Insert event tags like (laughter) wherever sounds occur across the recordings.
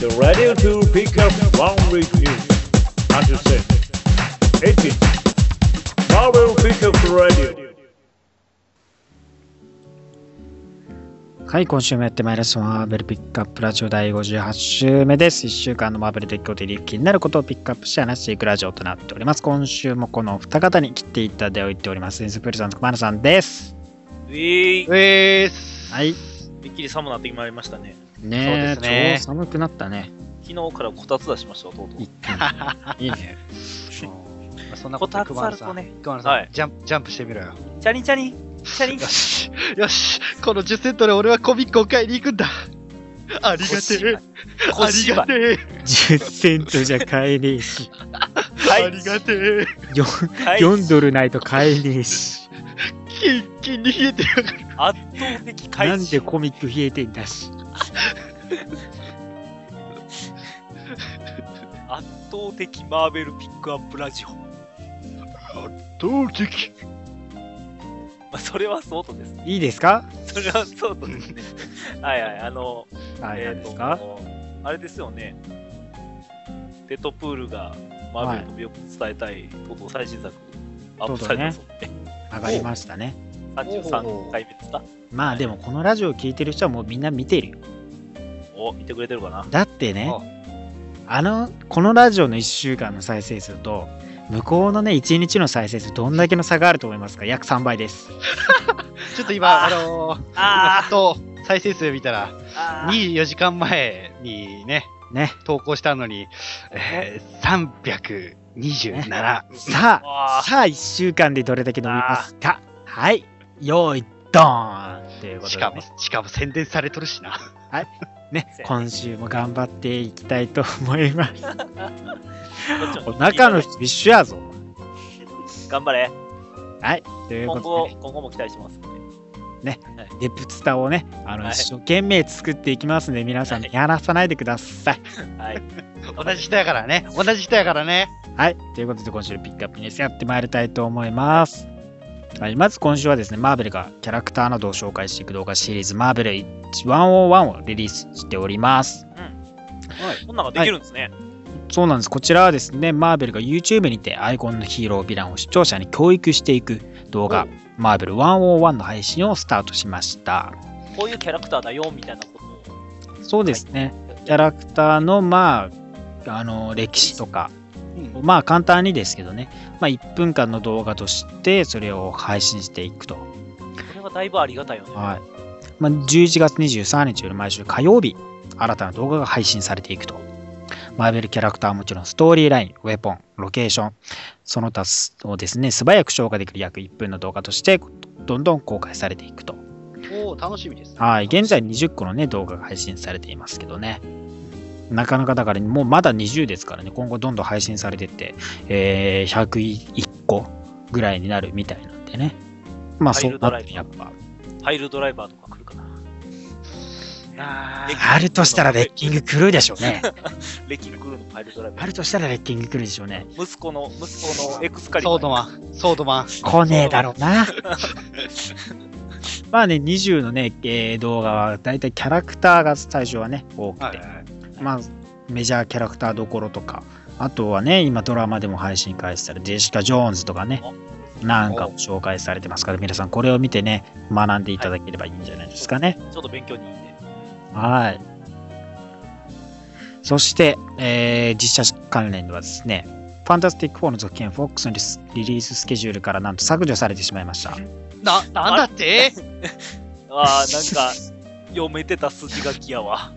The radio to pick up one week news. Understand? 18. Marvel Pickup Radio. はい、今週もやってまいります。マーベルピックアップラジオ第58週目です。1週間のマーベル鉄橋で気になることをピックアップして話していくラジオとなっております。今週もこの二方に切っていただいております。センスプリさんと熊野さんです。えー、えーす。はい。めっきり寒くなってまいりましたね。ねえ、そうですね超寒くなったね。昨日からこたつ出しました、とうとう。いいね。まあそんなこたつ熊野さん、あるとね熊野さん、はいジャンプ、ジャンプしてみろよ。チャリンチャリン、チャリンよ。し、よし、この10セントで俺はコミックを買いに行くんだ。ありがてえ。あ小り。がてえ。10セントじゃ買えねえし。はいありがてえ。4, はい4ドルないと買えねえし。キンキンに冷えてる。圧倒的開なん示でコミック冷えてんだし。圧倒的マーベルピックアップラジオ。どう的。まあ、それはそうとですね。いいですか？それはそうとですね。(laughs) はいはい、あの、はい、ですか？あれですよね。デッドプールがマーベルの魅力を伝えたい、とうとう最新作アップされてますもんね。上がりましたね。33回目ですか？まあでもこのラジオを聞いてる人はもうみんな見てるよ。お、見てくれてるかな？だってね、あの、このラジオの1週間の再生数と、向こうのね、1日の再生数、どんだけの差があると思いますか？約3倍です。(laughs) ちょっと今、ああのー、あ今と再生数見たら、あー24時間前にね、ね。投稿したのに、えー、327。さあ、さあ1週間でどれだけ伸びますか？はい。用意、ドーンということで、ね。しかも、しかも宣伝されとるしな。(laughs) ねせ、今週も頑張っていきたいと思います。中の人一緒やぞ。頑張れ。はい。という今後ことで、ね、、今後も期待してますんで。デプツタをね、あの、はい一生懸命作っていきますので、皆さん、はいやらさないでください。はい。同じ人やからね。同じ人やからね。はい。ということで、今週のピックアップニュースやってまいりたいと思います。はい、まず今週はですね、マーベルがキャラクターなどを紹介していく動画シリーズ、マーベル101をリリースしております。こんなんができるんですね。そうなんです。こちらはですね、マーベルが YouTube にてアイコンのヒーロー、ヴィランを視聴者に教育していく動画、マーベル101の配信をスタートしました。こういうキャラクターだよみたいなことを。そうですね。キャラクターの、まあ、あの、歴史とか、まあ簡単にですけどね、まあ1分間の動画としてそれを配信していくと。これはだいぶありがたいよね。はい。まあ、11月23日より毎週火曜日、新たな動画が配信されていくと。マーベルキャラクターはもちろんストーリーライン、ウェポン、ロケーション、その他をですね、素早く消化できる約1分の動画として、どんどん公開されていくと。おお楽しみです。はい。現在20個のね、動画が配信されていますけどね。なかなかだから、もうまだ20ですからね、今後どんどん配信されてって、えー、101個ぐらいになるみたいなんでね。まあ、そうなってやっぱ。ハイルドライバーとか来るかな。あるとしたらレッキング来るでしょうね。(laughs) レッキング来るのハイルドライバー。あるとしたらレッキング来るでしょうね。息子の、息子のエクスカリバー。ソードマン、ソードマン。来ねえだろうな。(laughs) まあね、20のね、えー動画はだいたいキャラクターが最初はね、多くて、はいまあメジャーキャラクターどころとか、あとはね、今ドラマでも配信開始されて、ジェシカ・ジョーンズとかね、なんかも紹介されてますから、皆さんこれを見てね、学んでいただければいいんじゃないですかね。ちょっと勉強にいいんで。はい。そして、えー実写関連ではですね、ファンタスティック4の続編、FOX のリリーススケジュールからなんと削除されてしまいました。な、なんだって？(laughs) ああ、なんか、読めてた筋書きやわ。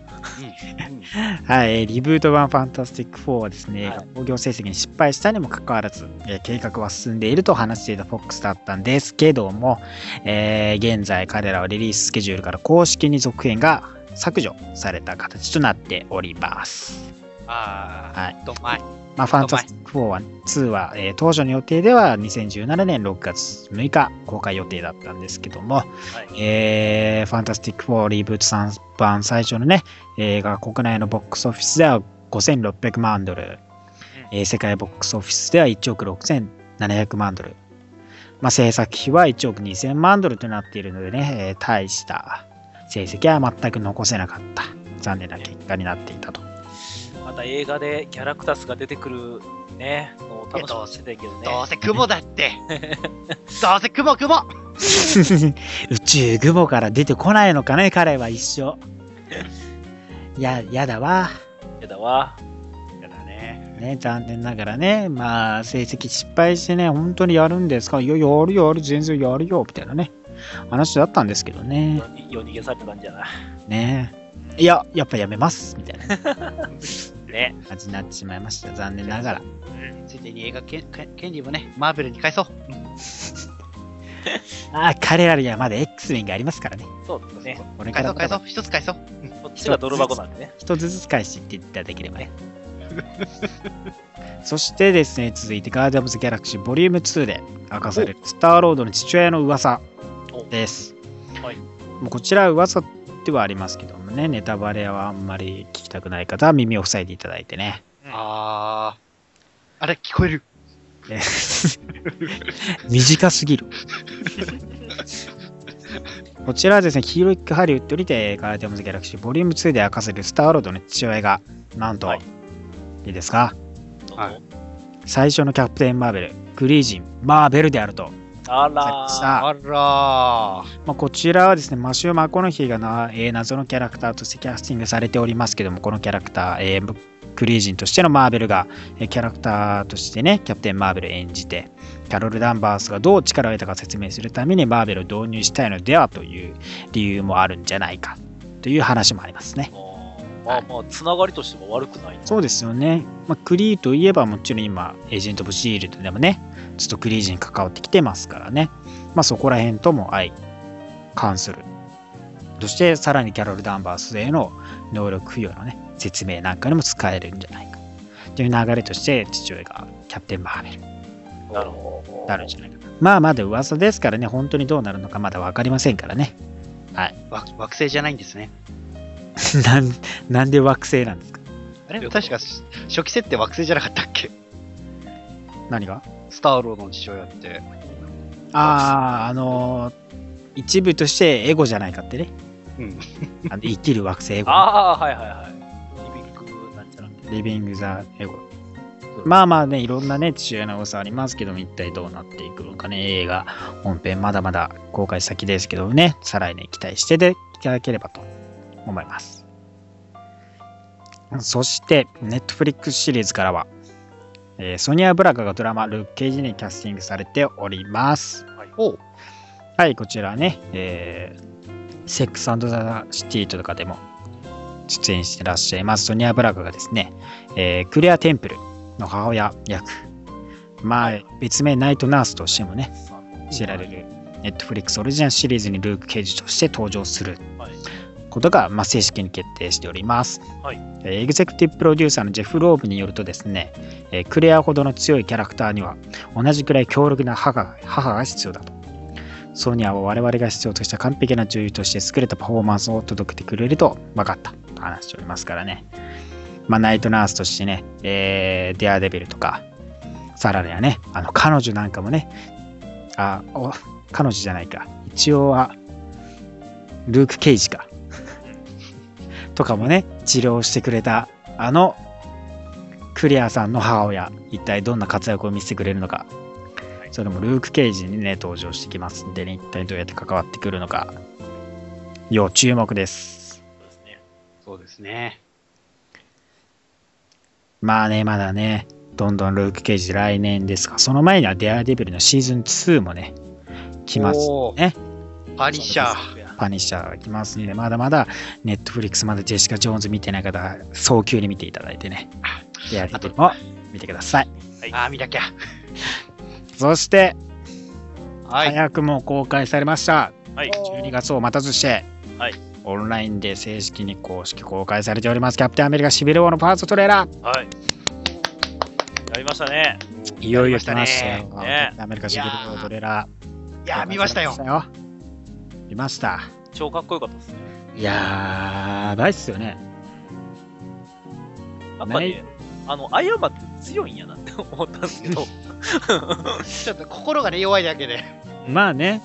はい、えーリブート版ファンタスティック4はですね、はい興行成績に失敗したにもかかわらず、えー計画は進んでいると話していた FOX だったんですけども、えー現在彼らはリリーススケジュールから公式に続編が削除された形となっております。ああ、はい。どんまい。まあ、ファンタスティック4は2は、えー当初の予定では2017年6月6日公開予定だったんですけども、はい。えーファンタスティック4リブート3版最初のね、映画国内のボックスオフィスでは5600万ドル、えー世界ボックスオフィスでは1億6700万ドル、まあ、制作費は1億2000万ドルとなっているのでね、えー大した成績は全く残せなかった。残念な結果になっていたと。また映画でギャラクタスが出てくるね、のを楽しみにしてたけどね。どうせ雲だって。(laughs) どうせ雲雲宇宙雲から出てこないのかね、彼は一生。や、やだわ。やだわ。やだね。ね、残念ながらね、まあ、成績失敗してね、本当にやるんですか？いや、やるよ、やる、全然やるよ、みたいなね、話だったんですけどね。夜逃げされたんじゃない。ねいや、やっぱやめます、みたいな (laughs) ね。感じになってしまいました。残念ながら。ついでに映画権権利もね、マーベルに返そう。(laughs) ああ、彼らにはまだ X メンがありますからね。そうですね。これから返そう返そう。一つ返そう。こっちが泥箱なんでね。一つずつ返していっていただければね。(laughs) そしてですね、続いてガーディアムズ・ギャラクシーボリューム2で明かされるスターロードの父親の噂です。はいもうこちらは噂ではありますけどもね、ネタバレはあんまり聞きたくない方は耳を塞いでいただいてね。あー。あれ、聞こえる？ね (laughs) 短すぎる。(laughs) こちらはですね、ヒーロイックハリウッドにてガーディアムズ・ギャラクシーボリューム2で明かされるスターロードの父親が、なんと、はいいいですか？はい最初のキャプテン・マーベル、グリージン、マーベルであると。あさらあらー。まあ、こちらはですね、マシュー・マコノヒーがな、えー謎のキャラクターとしてキャスティングされておりますけども、このキャラクター、えーグリージンとしてのマーベルが、えーキャラクターとしてね、キャプテン・マーベル演じて、キャロル・ダンバースがどう力を得たか説明するためにマーベルを導入したいのではという理由もあるんじゃないかという話もありますね。ーまあまあ、つながりとしても悪くない。そうですよね。まあ、クリーといえばもちろん今、エージェント・オブ・シールドでもね、ずっとクリージに関わってきてますからね。まあそこら辺とも相関する。そしてさらにキャロル・ダンバースへの能力付与のね、説明なんかにも使えるんじゃないか。という流れとして父親がキャプテン・マーベルになるほど。なるんじゃないか。まあまだ噂ですからね、本当にどうなるのかまだ分かりませんからね。わ惑星じゃないんですね。(laughs) なんなんで惑星なんですか？あれ確か初期設定惑星じゃなかったっけ？何が？スターロードの父親って。ああ、あのー一部としてエゴじゃないかってね。うん。あの生きる惑星エゴ？ああ、はいはいはい。リビングなんちゃら。リビング・ザ・エゴ。まあまあね、いろんなね、父親の噂ありますけども、一体どうなっていくのかね、映画、本編、まだまだ公開先ですけどもね、再来年期待してでいただければと思います。そして、ネットフリックスシリーズからは、えーソニア・ブラカがドラマ、ルック・ケージにキャスティングされております。おうはい、こちらね、えーセックスザ・シティとかでも出演してらっしゃいます、ソニア・ブラカがですね、えークレア・テンプルの母親役、まあ、別名ナイト・ナースとしてもね、知られる、ネットフリックスオリジナルシリーズにルーク・ケージとして登場するはい。ことが、まあ、正式に決定しております。はいえーエグゼクティブプロデューサーのジェフ・ローブによるとですね、えークレアほどの強いキャラクターには同じくらい強力な母が母が必要だと。ソニアは我々が必要とした完璧な女優として優れたパフォーマンスを届けてくれると分かったと話しておりますからね。まあ、ナイトナースとしてね、えーデアデビルとか、さらにはね、あの彼女なんかもね、あ、お彼女じゃないか。一応は、ルーク・ケイジか。とかもね、治療してくれた、あの、クリアさんの母親、一体どんな活躍を見せてくれるのか。それもルーク・ケイジにね、登場してきますんでね、一体どうやって関わってくるのか、要注目です。そうですね。まあね、まだね、どんどんルーク・ケイジ来年ですが、その前にはデアデビルのシーズン2もね、来ますね。パニッシャー。パニッシャーが来ますんで、まだまだネットフリックスまだジェシカ・ジョーンズ見てない方、早急に見ていただいてね、デアデビルも見てください。あー、見なきゃ。(laughs) そして、はい。早くも公開されました。はい。12月を待たずして、はいオンラインで正式に公式公開されております、キャプテンアメリカシビル王のファーストトレーラー。はい。やりましたね。いよいよ来ましたよ。ねアメリカシビル王トレーラー。いやー、見ましたよ。見ました。超かっこよかったですね。いやー、ばいっすよね。やっぱね、あの、アイアンマンって強いんやなって思ったんですけど、(laughs) ちょっと心がね、弱いだけで。まあね、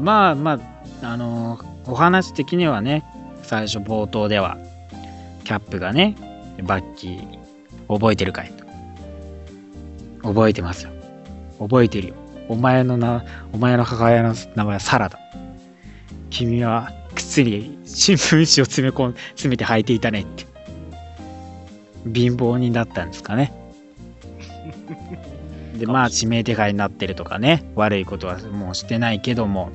まあまあ、あのーお話的にはね、最初冒頭では、キャップがね、バッキー、覚えてるかい？と。覚えてますよ。覚えてるよ。お前のな、お前の母親の名前はサラだ。君は靴に新聞紙を詰め込ん、詰めて履いていたねって。貧乏人だったんですかね。(laughs) で、まあ、指名手配になってるとかね、悪いことはもうしてないけども、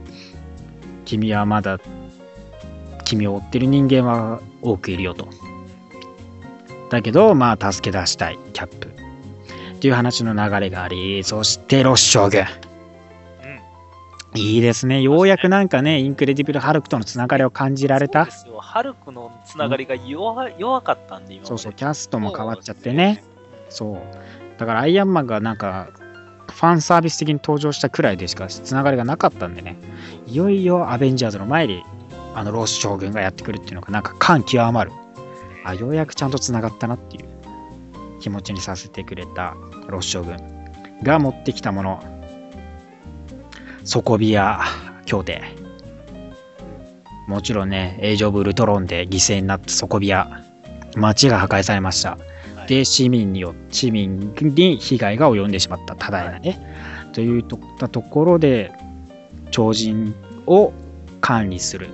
君はまだ、君を追ってる人間は多くいるよと。だけど、まあ、助け出したい、キャップ。っていう話の流れがあり、そして、ロッショー軍。うん。いいですね。ようやくなんかね、インクレディブル・ハルクとのつながりを感じられたそうで。すよ。ハルクのつながりが弱,、弱かったんで、今そうそう、キャストも変わっちゃってね。そう。だからアイアンマンがなんか、ファンサービス的に登場したくらいでしかつながりがなかったんでね。いよいよアベンジャーズの前に、あのロス将軍がやってくるっていうのがなんか感極まる。あ、ようやくちゃんとつながったなっていう気持ちにさせてくれたロス将軍が持ってきたもの。ソコヴィア協定。もちろんね、エイジ・オブ・ウルトロンで犠牲になった底ビア。街が破壊されました。はいで、市民によ市民に被害が及んでしまった、多大なね。というとったところで、超人を管理する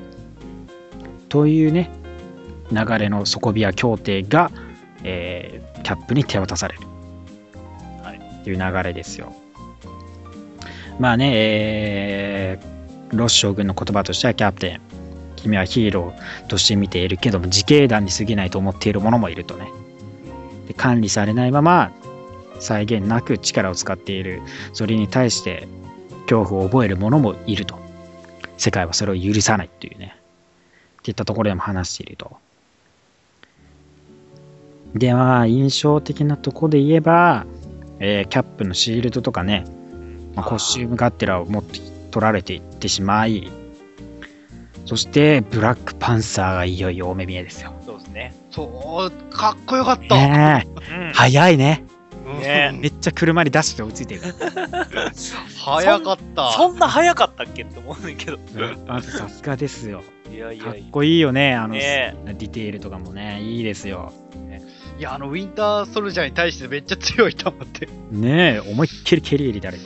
というね、流れの底ビア協定が、えーキャップに手渡される。はいっていう流れですよ。まあね、えーロッシ将軍の言葉としては、キャプテン、君はヒーローとして見ているけども、自警団に過ぎないと思っている者もいるとね。で管理されないまま際限なく力を使っているそれに対して恐怖を覚える者もいると。世界はそれを許さないっていうね。っていったところでも話していると。でまあ印象的なとこで言えば、えーキャップのシールドとかね、まあコスチュームがてらを持って取られていってしまいそしてブラックパンサーがいよいよお目見えですよそうですね。そう、かっこよかった。ねえうん。早いねうんね (laughs) めっちゃ車にダッシュで追いついてる。(laughs) 早かった。そんな早かったっけって思うねんけど。あさすがですよ。いやいやいや。かっこいいよね。あの、ねディテールとかもね、いいですよ。いや、あの、ウィンターソルジャーに対してめっちゃ強いと思って。ねえ、思いっきり蹴り入れたり。ね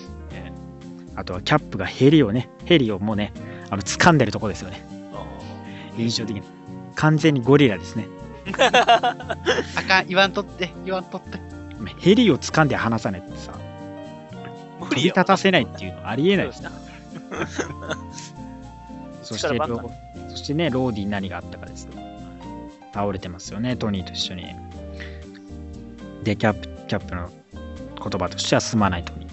あとはキャップがヘリをね、ヘリをもうね、あの掴んでるとこですよね。印象的に。完全にゴリラですね。(laughs) あかん、言わんとって、言わんとって。ヘリを掴んで離さないってさ。飛び立たせないっていうのありえないですな。そ (laughs) してそしてね、ローディに何があったかですよ。倒れてますよね、トニーと一緒に。で、キャップ、キャップの言葉としてはすまないトニー。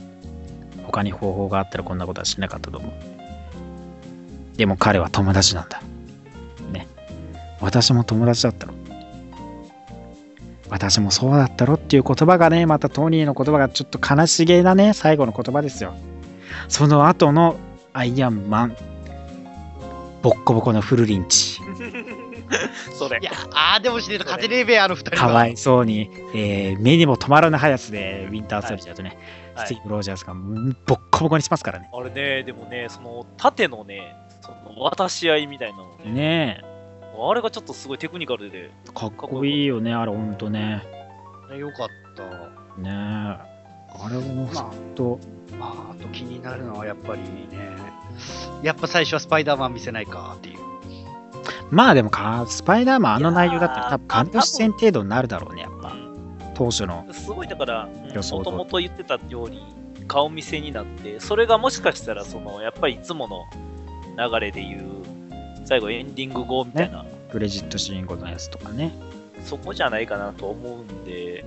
他に方法があったらこんなことはしなかったと思う。でも彼は友達なんだ。ね。私も友達だったろ。私もそうだったろっていう言葉がね、またトニーの言葉がちょっと悲しげなね、最後の言葉ですよ。その後のアイアンマン、ボッコボコのフルリンチ。(laughs) それい。や、あーでもしねえと勝てねえべ、あの二人は。かわいそうに、えー目にも止まらぬ速さでウィンターソルジャーとね、はいスティーブ・ロージャーズがボッコボコにしますからね。あれね、でもね、その縦のね、その渡し合いみたいなのね、ねあれがちょっとすごいテクニカルで、え、かっこいいよね、あれ、ほんとね。ねよかった。ねえ、あれもほんと、まあ、あと気になるのはやっぱりね、やっぱ最初はスパイダーマン見せないかっていう。まあでもか、スパイダーマンあの内容だったら多分感動戦程度になるだろうね、やっぱ。当初の。すごいだから、もともと言ってたように顔見せになって、それがもしかしたら、そのやっぱりいつもの流れで言う、最後エンディング後みたいな、クレジットシーン後のやつとかね。そこじゃないかなと思うんで、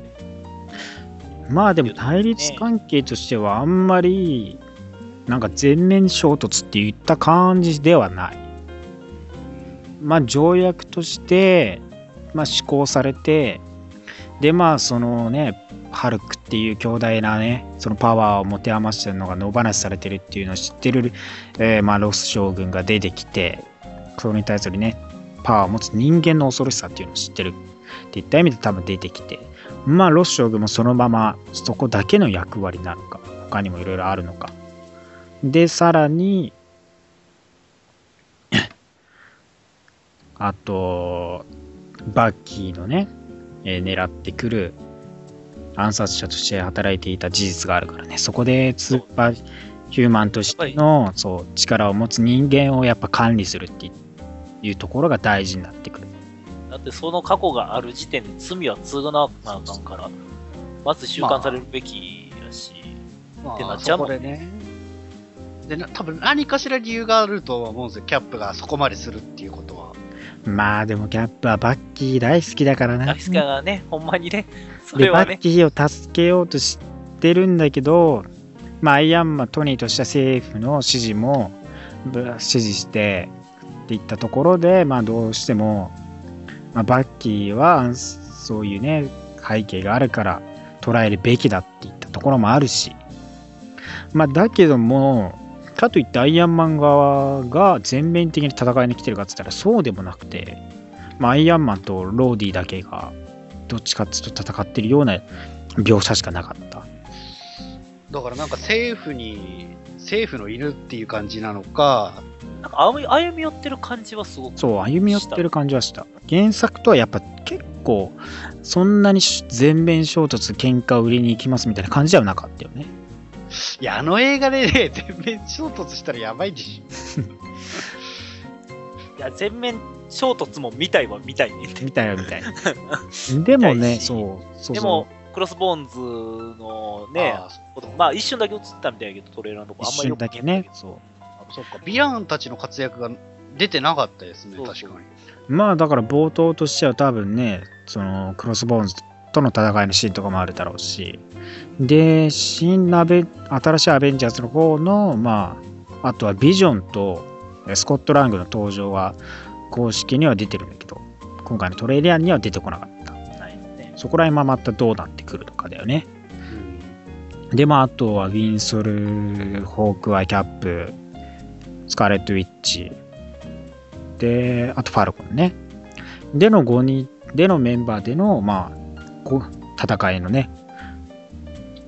まあでも対立関係としてはあんまり、なんか全面衝突って言った感じではない。まあ条約として、まあ、施行されて、でまあそのね、ハルクっていう強大なね、そのパワーを持て余してるのが野放しされてるっていうのを知ってる、えーまあロス将軍が出てきて、それに対するね、パワーを持つ人間の恐ろしさっていうのを知ってるっていった意味で多分出てきて、まあロス将軍もそのままそこだけの役割なのか、他にもいろいろあるのか。で、さらに、あと、バッキーのね、えー狙ってくる暗殺者として働いていた事実があるからねそこでスーパーヒューマンとしてのそう力を持つ人間をやっぱ管理するっていうところが大事になってくるだってその過去がある時点で罪は償わなあかんから、まず収監されるべきやし、まってなあ、っちゃうもんねね。でな、多分何かしら理由があるとは思うんですよ。キャップがそこまでするっていうことは。まあでもキャップはバッキー大好きだからな。ダイスカがね、ほんまにね、そでれはね、バッキーを助けようとしてるんだけど、まあ、アイアンマントニーとした政府の指示もぶ指示してっていったところで、まあ、どうしても、まあ、バッキーはそういうね背景があるから捉えるべきだっていったところもあるし、まあ、だけどもかといってアイアンマン側が全面的に戦いに来てるかって言ったらそうでもなくて、まあ、アイアンマンとローディだけがどっちかっていうと戦ってるような描写しかなかった。だからなんか政府に、政府の犬っていう感じなのか、なんか歩み歩み寄ってる感じはすごく。そう、歩み寄ってる感じはした。原作とはやっぱ結構、そんなに全面衝突、喧嘩を売りに行きますみたいな感じではなかったよね。いや、あの映画でね、(laughs) 全面衝突したらやばいでし (laughs) いや、全面衝突も見たいは見たいねんて。みたいな、みたいな。(laughs) でもね、そう、そうそう。でも、クロスボーンズのょ。ね、あまあ一瞬だけ映ったみたいやけど、トレーラーのとこあんまりよく一瞬だけね。そう。あそっか、ヴィランたちの活躍が出てなかったですね、そうそう確かに。まあ、だから冒頭としては多分ね、その、クロスボーンズとの戦いのシーンとかもあるだろうし、で、新アベ、新しいアベンジャーズの方の、まあ、あとはビジョンとえスコットラングの登場は公式には出てるんだけど、今回のトレーラーには出てこなかった。そこら辺はまたどうなってくるのかだよね。で、まあ、あとはウィンソル、ホークアイ、キャップ、スカーレット・ウィッチ、で、あとファルコンね。での5人、でのメンバーでの、まあ、戦いのね、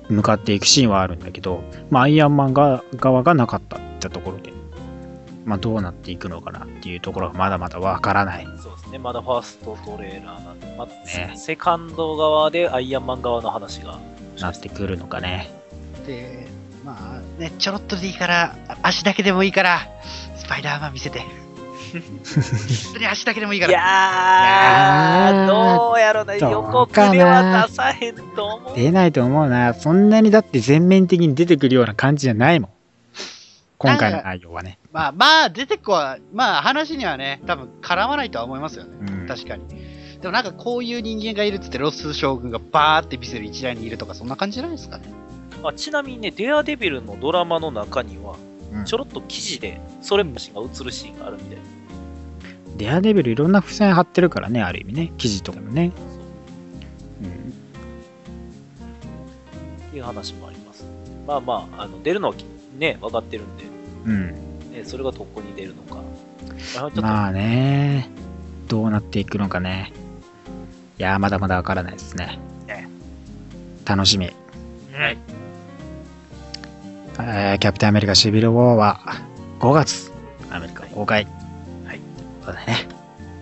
向かっていくシーンはあるんだけど、まあ、アイアンマンが側がなかったってところで、まあ、どうなっていくのかなっていうところがまだまだわからない。そうですね、まだファーストトレーラーなんで、まだねセカンド側でアイアンマン側の話が。なってくるのかね。で、まあね、ちょろっとでいいから、あ足だけでもいいから、スパイダーマン見せて。(laughs) 本当に足だけでもいいかいら。いやーどうやろな、予告では出さへんと思う。出ないと思うな。そんなにだって全面的に出てくるような感じじゃないもん。今回の内容はね。まあまあ、出てこは、まあ話にはね、多分絡まないとは思いますよね。うん確かに。でもなんかこういう人間がいるっつってロス将軍がバーって見せる一覧にいるとかそんな感じじゃないですかね。あちなみにね、デアデビルのドラマの中には、うんちょろっと記事で、それ虫が映るシーンがあるみたいな。デアデビルいろんな付箋貼ってるからね、ある意味ね。記事とかもね。うんっていう話もあります。まあまあ、あの出るのはね、分かってるんで、うん。ね、それがどこに出るのか。まあね、どうなっていくのかね。いやー、まだまだわからないですねね。楽しみ。はい。えーキャプテンアメリカシビル・ウォーは5月、アメリカ公開。はい。そうだね。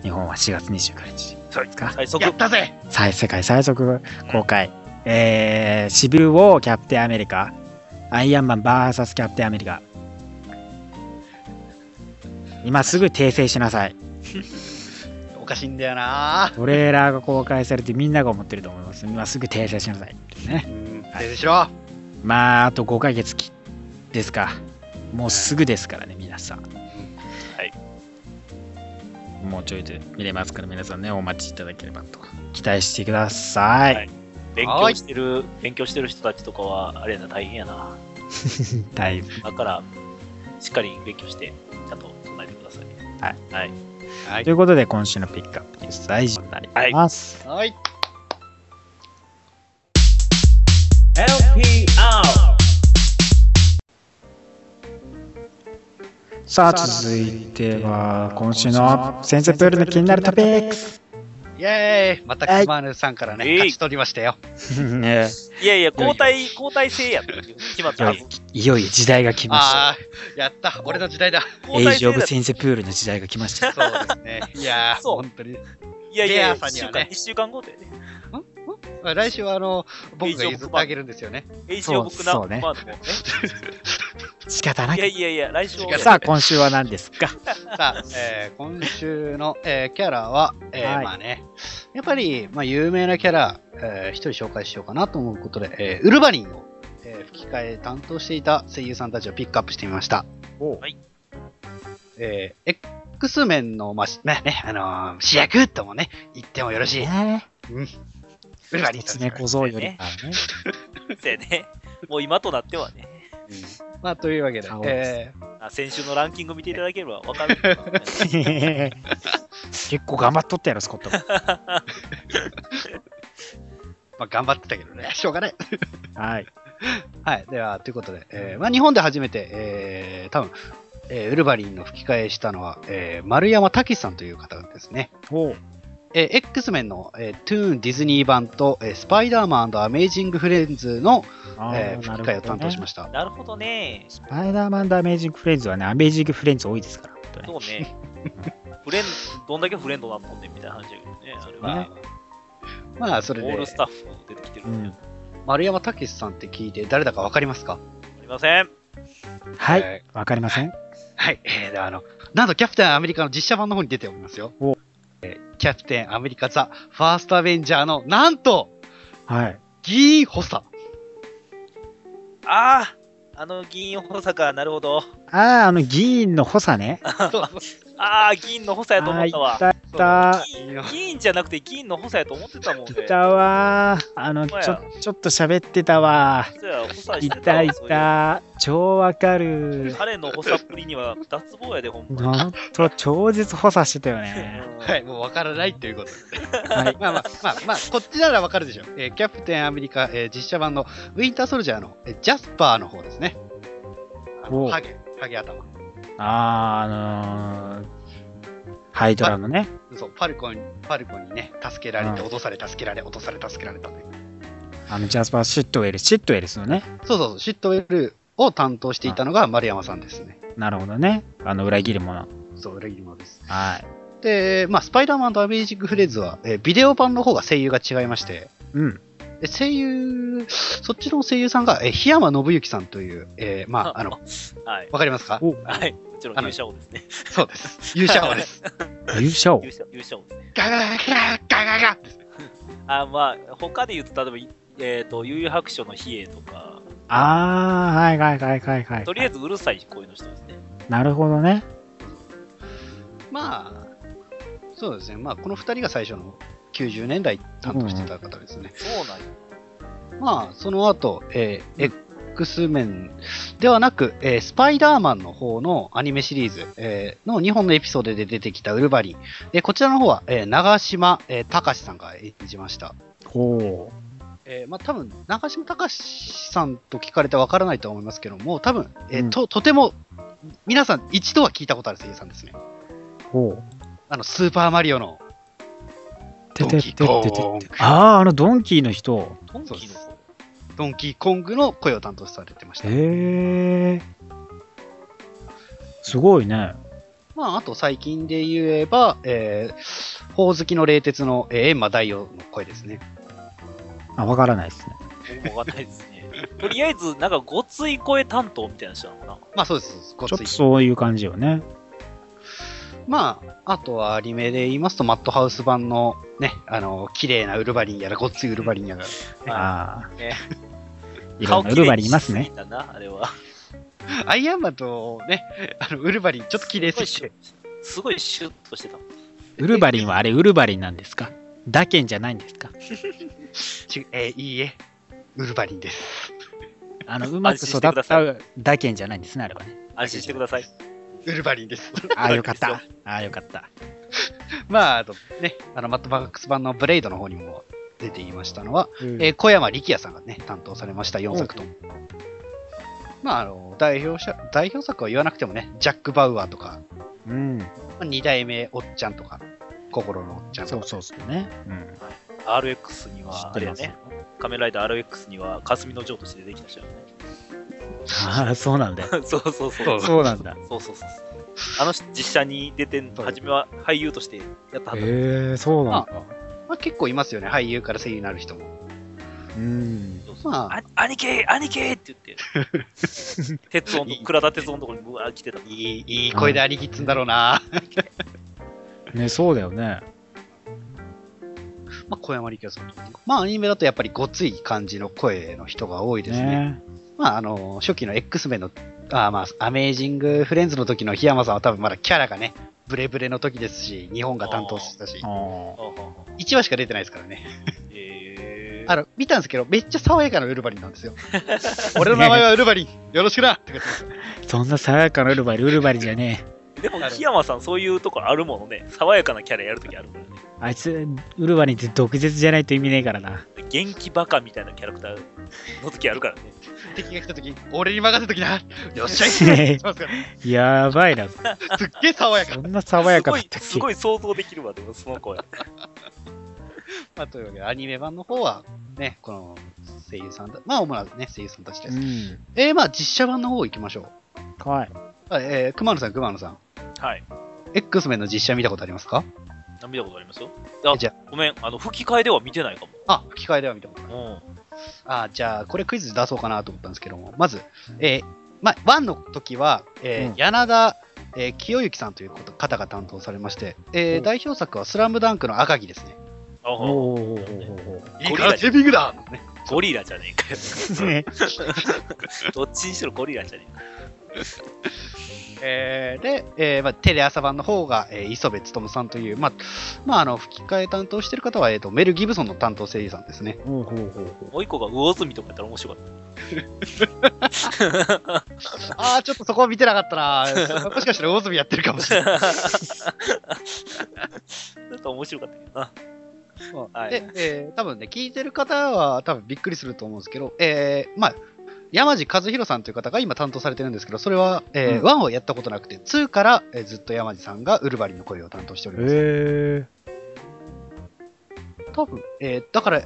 日本は4月29日。そうですか？最速やったぜ最世界最速公開。えー、シビル・ウォー、キャプテンアメリカ。アイアンマン VS キャプテンアメリカ。今すぐ訂正しなさい。(laughs) おかしいんだよなトレーラーが公開されてみんなが思ってると思います。今すぐ訂正しなさい。ね。うん。訂正しろまあ、あと5ヶ月きですか。もうすぐですからね、皆さん。はい。もうちょいで見れますから、皆さんね、お待ちいただければと。期待してください。はい勉強してる、勉強してる人たちとかは、あれやな、大変やな。(laughs) だいぶ。だから、しっかり勉強して、ちゃんと備えてください。はい。はい。はいということで、今週のピックアップニュースは以上になります。はい。LPR さあ、続いては、今週の先生プールの気になるトピックス。イェーイまたクマヌさんからね、はい勝ち取りましたよ。ねいやいや、交代、交代制やって決まったはず。いよいよ時代が来ました。ああ、やった俺の時代だエイジ・オブ・交代制だ先生プールの時代が来ました。そうですね。いやー、そう本当に。いやいや、レア1週間、さんにはね一週間後でね。まあ来週はあの、僕が譲ってあげるんですよね。エイジオブクナそうねマーのもね。(laughs) 仕方ないいや。いやいや、来週はさあ、今週は何ですか？(laughs) さあ、えー今週の、えーキャラは、えーはいまあね、やっぱり、まあ、有名なキャラ、えー一人紹介しようかなと思うことで、えーウルヴァリンを、えー吹き替え担当していた声優さんたちをピックアップしてみました。おはいえー X メンの、まあ、しね、ね、あのー主役ともね、言ってもよろしい。ねうん。ウルヴァリンさんです狐小僧よりかね。(laughs) ね。もう今となってはね。まあ、というわけで、えーあ先週のランキング見ていただければわかる。(laughs) 結構頑張っとったやろ、スコットも。(laughs) まあ、頑張ってたけどね、(laughs) しょうがない。はい。はい。では、ということで、えーまあ、日本で初めて、えー、多分、えーウルヴァリンの吹き替えしたのは、えー丸山武さんという方ですね。えー X メンの、えートゥーンディズニー版と、えースパイダーマンアメイジングフレンズの、あえーー吹き替えを担当しましした。なるほどね。スパイダーマンとアメージングフレンズはね、アメージングフレンズ多いですから、本当そね。うね。(laughs) フレンどんだけフレンドなのねみたいな話だけどね。(laughs) あれはね。まあ、まあ、それでオール、スタッフも出てきてるんで。うん丸山武さんって聞いて誰だかわかりますか？ありません。はい。えわかりませんーはい。えーであの、なんとキャプテンアメリカの実写版の方に出ておりますよ。おえーキャプテンアメリカザ・ファーストアベンジャーの、なんと、はい。ギー・ホサ。あああの議員補佐か、なるほど。ああ、あの議員の補佐ね。(laughs) ああ、議員の補佐やと思ったわあ。ーいたい議員議員じゃなくて議員の補佐やと思ってたもんね。た。いたわー。あの、ちょ、ちょっと喋ってたわ。いたいた。超わかる。彼の補佐っぷりには脱帽やで、ほんま。ほんと、超絶補佐してたよね。はい、もうわからないということで。はい。(laughs) まあまあまあまあ、こっちならわかるでしょ。えーキャプテンアメリカ、えー実写版のウィンターソルジャーの、えージャスパーの方ですね。ハゲ、ハゲ頭。あー、あのー、ハイドラのね。そう、ファルコン、ファルコンにね、助けられて、うん脅され、助けられ、落とされ、助けられたね。あの、ジャスパー・シットウェル、シットウェルスのね。そうそうそう、シットウェルを担当していたのが丸山さんですね。なるほどね。あの、裏切るもの。そう、裏切り者です。はい。で、まあ、スパイダーマンとアメージングフレーズは、えービデオ版の方が声優が違いまして、うん。で声優、そっちの声優さんが、えー檜山信之さんという、えーまあ、あの、はい。わかりますか？おはい。もちろん勇者王ですね。そうです。勇者王です。(laughs) 勇者王？勇者勇者王ですね。ガガガガガガガ。あ、まあ、他で言うと、例えば、えっ、と、悠々白書の比叡とか、あー、はいはいはいはいはい。とりあえずうるさい声の人ですね。なるほどね。まあ、そうですね。まあ、この二人が最初の90年代担当してた方ですね。そうなんや。まあ、その後、えー X メンではなく、えースパイダーマンの方のアニメシリーズ、えーの2本のエピソードで出てきたウルヴァリン。えーこちらの方は、えー長島、えー隆さんが演じました。ほえーまあ、多分長嶋隆さんと聞かれてわからないと思いますけども、多分、えーうんととても皆さん一度は聞いたことある声優さんですね。う。ほう。あの、スーパーマリオのドンキーコングあー、あのドンキーの人。トンキーの。ドンキーコングの声を担当されてました。へえ。すごいね。まあ、あと最近で言えば、えー、ほおずきの冷徹の、えー、閻魔大王の声ですね。あ、わからないですね。わかんないですね。とりあえず、なんか、ごつい声担当みたいな人なのかな。まあそうです。ごついちょっと。そういう感じよね。まあ、あとはアニメで言いますと、マットハウス版のね、あの、綺麗なウルヴァリンやら、ごっついウルヴァリンやら、ああ。ね (laughs) いろんなウルヴァリンいますね。だな、あれは。(laughs) アイアンマンとね、あの、ウルヴァリンちょっと綺麗すぎて、すごいシュッとしてた。ウルヴァリンはあれ (laughs) ウルヴァリンなんですか？ダケンじゃないんですか？ちえーいいえ、ウルヴァリンです。あの、うまく育ったダケンじゃないんですね、あれはね。安心してください。ウルヴァリンです。ああ、よかった。(laughs) ああ、よかった。まあ、あとね、あの、マットバックス版のブレイドの方にも出ていましたのは、うんえー小山力也さんがね、担当されました、4作とも。まあ、あの、代表者、代表作は言わなくてもね、ジャック・バウアーとか、うん。まあ、2代目おっちゃんとか、心のおっちゃんとか、そうそうそうね。うん。RX に知は、ってますあれやね、仮面ライダー RX には、霞の城として出てきた人やね。ああ、そうなんだよ。(laughs) そうそうそう。そうそうなんだ。そうそうそう。あの実写に出て初めは俳優としてやったはず。へえ、そうなんだ。まあ、結構いますよね、俳優から声優になる人も。うん。まああ兄貴兄貴って言って、(laughs) 鉄音の、倉田鉄音のところにうわー来てた。いい、いい声でありきっつんだろうな。(laughs) ね、そうだよね。まあ、小山力也さんとか。まあ、アニメだとやっぱりごつい感じの声の人が多いですね。ねまあ、あの、初期の X メンの、あまあ、アメージングフレンズの時の檜山さんは多分まだキャラがね、ブレブレの時ですし、日本が担当してたし。あ、ー。あ1話しか出てないですからね。え (laughs) あの、見たんですけど、めっちゃ爽やかなウルヴァリンなんですよ。(laughs) 俺の名前はウルヴァリン、よろしくなって言ってます。そんな爽やかなウルバリ、ウルバリじゃねー、でも、檜山さん、そういうところあるものね、爽やかなキャラやるときあるからね。え。あいつ、ウルバリンって毒舌じゃないと意味ねえからな。元気バカみたいなキャラクターの時あるからね。敵が来た時、俺に任せときな。よっしゃいやばいな。すっげえ爽やかそ。んな爽やかだすごいったっけ？すごい想像できるわ、でもその声。(laughs) まあ、というわけで、アニメ版の方は、ね、この声優さんだ、まあ、主なね、声優さんたちです。うん。えー、まあ、実写版の方行きましょう。はい。あえー、熊野さん、熊野さん。はい。X メンの実写見たことありますか？あ見たことありますよ。あじゃごめん、あの吹き替えでは見てないかあ、吹き替えでは見たことある。も。あ、じゃあ、これクイズで出そうかなと思ったんですけども、まず、えー、まあ、1の時は、えーうん柳田、えー清之さんということ方が担当されまして、えーうん代表作はスラムダンクの赤城ですね。うん。あおほおうーゴリラセービングだね。ゴリラじゃねえかよ。ね (laughs) どっちにしろゴリラじゃねえか。えーで、えーまあ、テレ朝版の方が、えー磯部勉さんという、まあ、まあ、あの、吹き替え担当してる方は、えーと、メル・ギブソンの担当声優さんですね。ほうほうほうほもう一個が魚住とかやったら面白かっ (laughs) ああ、ちょっとそこは見てなかったな。(laughs) もしかしたら大泉やってるかもしれない。た。(laughs) ちょっと面白かったけどな。はいで、えー多分ね、聞いてる方は多分びっくりすると思うんですけど、えーまあ、山地和弘さんという方が今担当されてるんですけど、それは、えーうん1をやったことなくて、2から、えーずっと山地さんがウルヴァリンの声を担当しておりう。ます。多分、えーだから、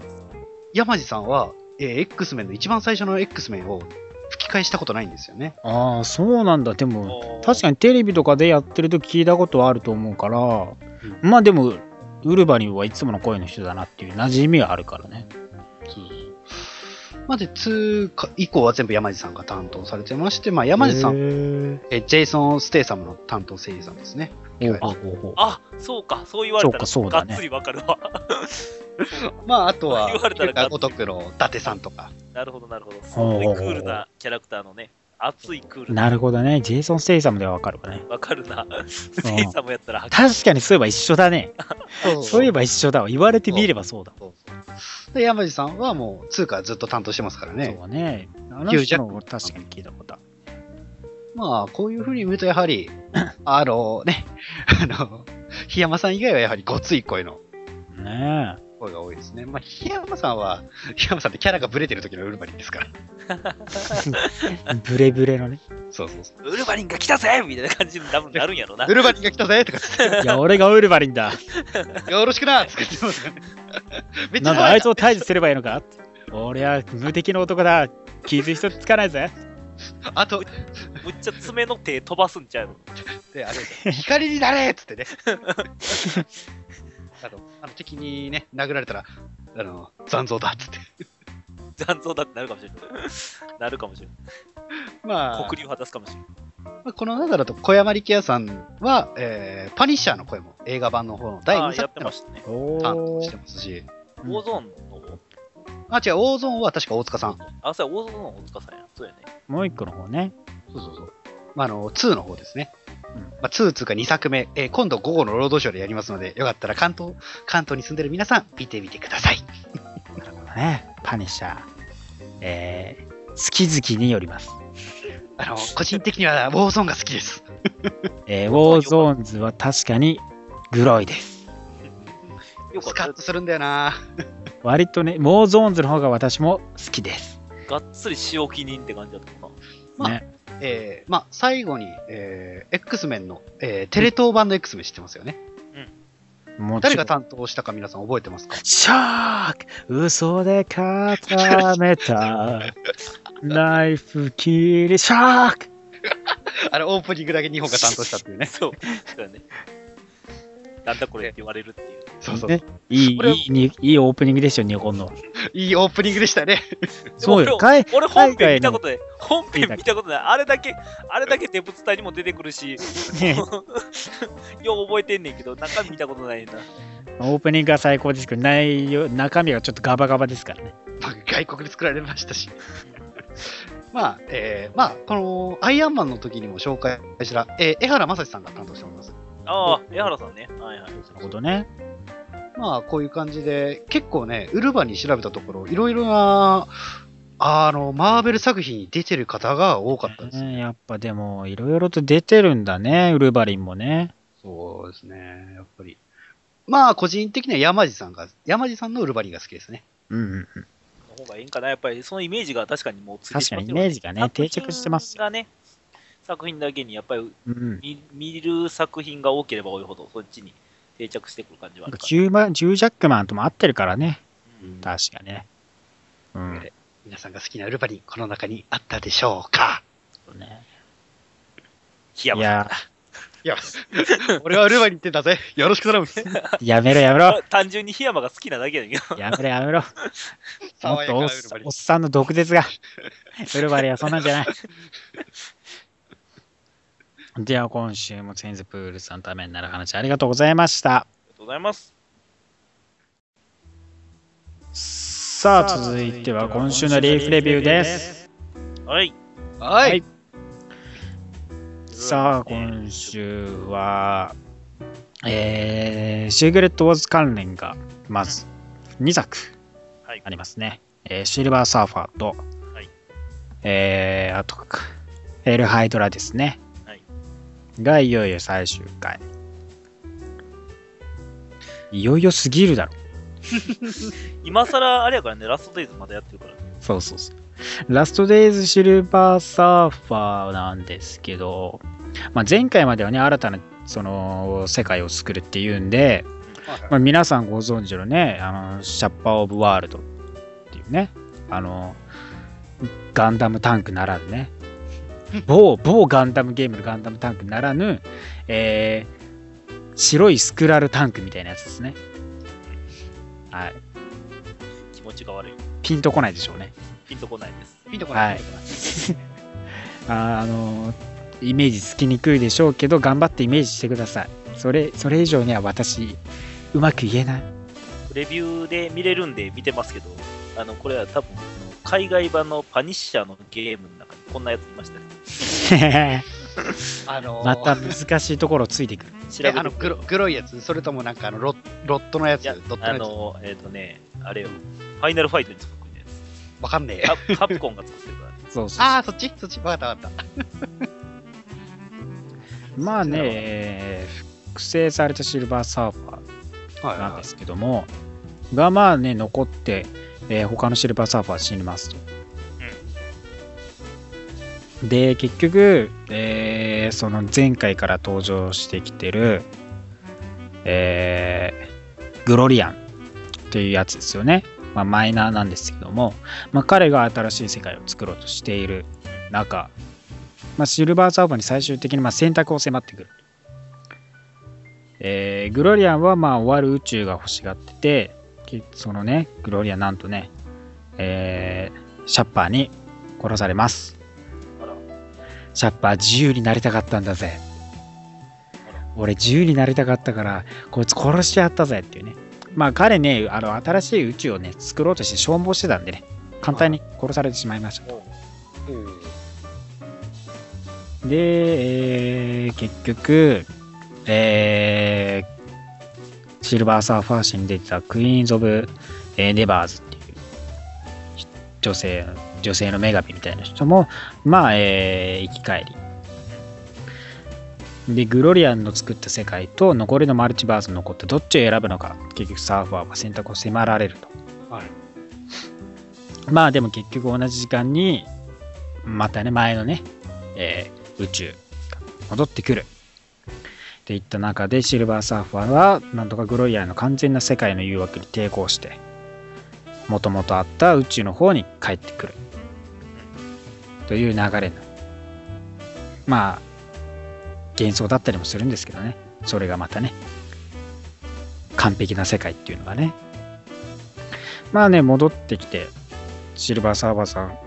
山地さんは、えー X メンの一番最初の X メンを吹き替えしたことないんですよね。ああ、そうなんだ。でも、確かにテレビとかでやってると聞いたことはあると思うから、まあでも、ウルバリンはいつもの声の人だなっていう馴染みはあるからね。まあ、で、2か以降は全部山地さんが担当されてまして、まあ、山地さん、ん。えージェイソン・ステイサムの担当声優さんですね。ほうほうほうほうあ、そうか、そう言われたら、がっつりわかるわ。まあ、あとは、(laughs) 言われたら龍が如くの伊達さんとか、なるほど、なるほど。すごいクールなキャラクターのね、熱いクールな。なるほどね。ジェイソン・ステイサムではわかるわね。わかるな。ステイサムやったら、確かにそういえば一緒だね。そうそういえば一緒だわ。言われてみればそうだ。そうそうで、山地さんはもう、つうかずっと担当してますからそうね。あのヒュー・ジャックマンの確かに聞いたことある。まあ、こういうふうに見ると、やはり、(laughs) あのね、あの、檜山さん以外はやはりごつい声のね声が多いですね。まあ、檜山さんは、檜山さんってキャラがブレてる時のウルヴァリンですから。え。(laughs) ブレブレのね。そうそうそう。ウルヴァリンが来たぜみたいな感じに多分なるんやろな (laughs) ウ。ルヴァリンが来たぜとかつっいや、俺がウルバリンだ。て、(laughs) よろしくなとか言ってますからね。めっちゃなんだ、あいつを退治すればいいのか？俺は無敵の男だ。傷一つつかないぜ。あと、むっちゃ爪の手飛ばすんちゃう？ので、あれ、光になれっつってね。あの、あの敵にね、殴られたら、あの、残像だっつって。(laughs) 残像だってなるかもしれない。(laughs) なるかもしれない。まあ、黒竜果たすかもしれない。まあこの中だと小山力也さんは、えーパニッシャーの声も映画版の方の第2ああ、やって作でもましたね。お担当してますし、うんオーゾーンの方？あ、違う、大ゾーンは確か大塚さん。あ、そうや、オーゾーンの大塚さんや。そうやね。もう一個の方ね。そうそうそう。まあ、あの、2の方ですね。うんまあ、2つうか2作目、えー今度午後の労働省でやりますので、よかったら関東、関東に住んでる皆さん、見てみてください。なるほどね。パニッシャー。えー、好き好きによります。あの、個人的にはウォーゾーンが好きです。(laughs) えー、ウォーゾーンズは確かにグロいです。スカッと。するんだよな。割とね、ウォーゾーンズの方が私も好きです。がっつり仕置き人って感じだったもんな。まあね。えーまあ、最後に、えー X メンの、えーテレ東版の X メン知ってますよね？もちろん誰が担当したか皆さん覚えてますか？シャーク嘘で固めた (laughs) ナイフ切りシャーク (laughs) あれ、オープニングだけ日本が担当したっていうね。そう。そうやね。なんだこれって言われるっていう。そうそう。ねいいいいにいいオープニングでしょ、日本の。いいオープニングでしたね。(laughs) そうよ。俺俺本編見たことない。本編見たことない。あれだけ、あれだけデブツ隊にも出てくるし、(laughs) よう覚えてんねんけど、中身見たことないな。オープニングが最高ですけど、内容、中身はちょっとガバガバですからね。まあ外国で作られましたし。(laughs) まあ、えーまあ、この、アイアンマンの時にも紹介した、えー江原正史さんが担当しております。ああ、江原さんね。はいはい。なるほどね。まあ、こういう感じで、結構ね、ウルバに調べたところ、いろいろな、あの、マーベル作品に出てる方が多かったです。ねやっぱでも、いろいろと出てるんだね、ウルヴァリンもね。そうですね、やっぱり。まあ、個人的には山地さんが、山地さんのウルバリンが好きですね。うんうんうん。の方がいいんかな。やっぱりそのイメージが確かにもうついて確かにイメージがね、定着してますよ。がね、作品だけにやっぱりうん。見見る作品が多ければ多いほど、そっちに定着してくる感じはあるかジューマジュージャックマンとも合ってるからね。ら。確かね。うん。で皆さんが好きなウルバリン、この中にあったでしょうか？そうね檜山さんいや、いや、俺はウルバリンってんだぜ。よろしく頼む。やめろやめろ。(laughs) 単純に檜山が好きなだけだけど。やめろやめろ。もっとおっおっ。さんの毒舌が。ウ (laughs) ルヴァリンはそんなんじゃない。では今週もツインズプールさんのためになる話ありがとうございました。ありがとうございます。さあ続いては今週のリーフレビューです。はい。ははいい。さあ今週は、えー、シーグレット・ウォーズ関連がまず2作はいありますね。えーシルバーサーファーと、はいえー、あとか、エルハイドラですね。はいがいよいよ最終回。いよいよすぎるだろ。(laughs) 今更あれやからね、ラストデイズまだやってるからね。そうそうそう。ラストデイズシルバーサーファーなんですけど、まあ、前回まではね、新たなその世界を作るっていうんで、まあ、皆さんご存知のね、あのシャッパー・オブ・ワールドっていうね、あの、ガンダムタンクならぬね、某、某ガンダムゲームのガンダムタンクならぬ、えー白いスクラルタンクみたいなやつですね。はい。気持ちが悪い。ピンとこないでしょうね。ピンとこないです。ピンとこない。は (laughs) いああのイメージつきにくいでしょうけど頑張ってイメージしてくださいそれそれ以上には私うまく言えないレビューで見れるんで見てますけど、あの、これは多分、海外版のパニッシャーのゲームこんなやついましたね。(laughs) あのーまた難しいところついてくるあの黒黒いやつ、それともなんかあのロッロットのやつ、ドットのやつ、あの、えっ、とね、あれよ、ファイナルファイトに作ってるやわかんねえ。つ。カカプコンが作ってるからね。そうそうああ、そっちそっちわかったわかった。(laughs) まあね、えー複製されたシルバーサーファーはいなんですけども、がまあね残って、えー他のシルバーサーファーは死にますと、で結局、えーその前回から登場してきてる、えーグロリアンっていうやつですよね、まあ、マイナーなんですけども、まあ、彼が新しい世界を作ろうとしている中、まあ、シルバーサーファーに最終的にまあ選択を迫ってくる。えーグロリアンはまあ終わる宇宙が欲しがってて、そのね、グロリアンなんとね、えーシャッパーに殺されます。あら、シャッパー自由になりたかったんだぜ。俺自由になりたかったから、こいつ殺しちゃったぜっていうね。まあ彼ね、あの新しい宇宙をね、作ろうとして消耗してたんでね、簡単に殺されてしまいました。もで、えー結局、えーシルバーサーファー誌に出てたクイーンズ・オブ・えーネバーズっていう女性女性の女神みたいな人も、まあ、えー生き返り。で、グロリアンの作った世界と残りのマルチバースに残ってどっちを選ぶのか、結局サーファーは選択を迫られると。はいまあでも結局同じ時間に、またね、前のね、えー宇宙が戻ってくる。っていった中でシルバーサーファーはなんとかグロイヤーの完全な世界の誘惑に抵抗してもともとあった宇宙の方に帰ってくるという流れのまあ幻想だったりもするんですけどねそれがまたね完璧な世界っていうのがね。まあね、戻ってきて、シルバーサーバーさん、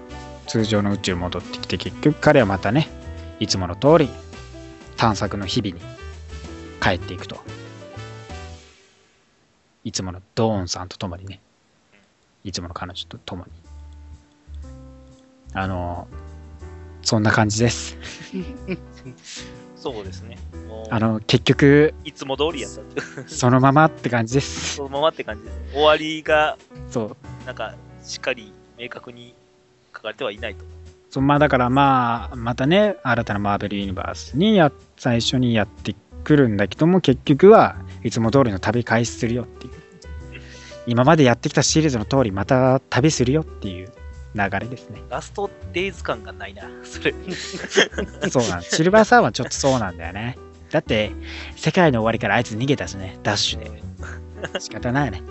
通常の宇宙戻ってきて、結局彼はまたね、いつもの通り、探索の日々に帰っていくと。いつものドーンさんと共にね、いつもの彼女と共に。あの、そんな感じです。そうですね。あの、結局、いつも通りやった。そのままって感じです。そのままって感じです。終わりが、そう。なんか、しっかり明確に書かれてはいないと。そうまあだからまあ、またね、新たなマーベルユニバースにや最初にやってくるんだけども、結局はいつも通りの旅開始するよっていう。今までやってきたシリーズの通り、また旅するよっていう流れですね。ラストデイズ感がないな、それ。(laughs) そうなん。シルバーサーはちょっとそうなんだよね。だって、世界の終わりからあいつ逃げたしね、ダッシュで。仕方ないね。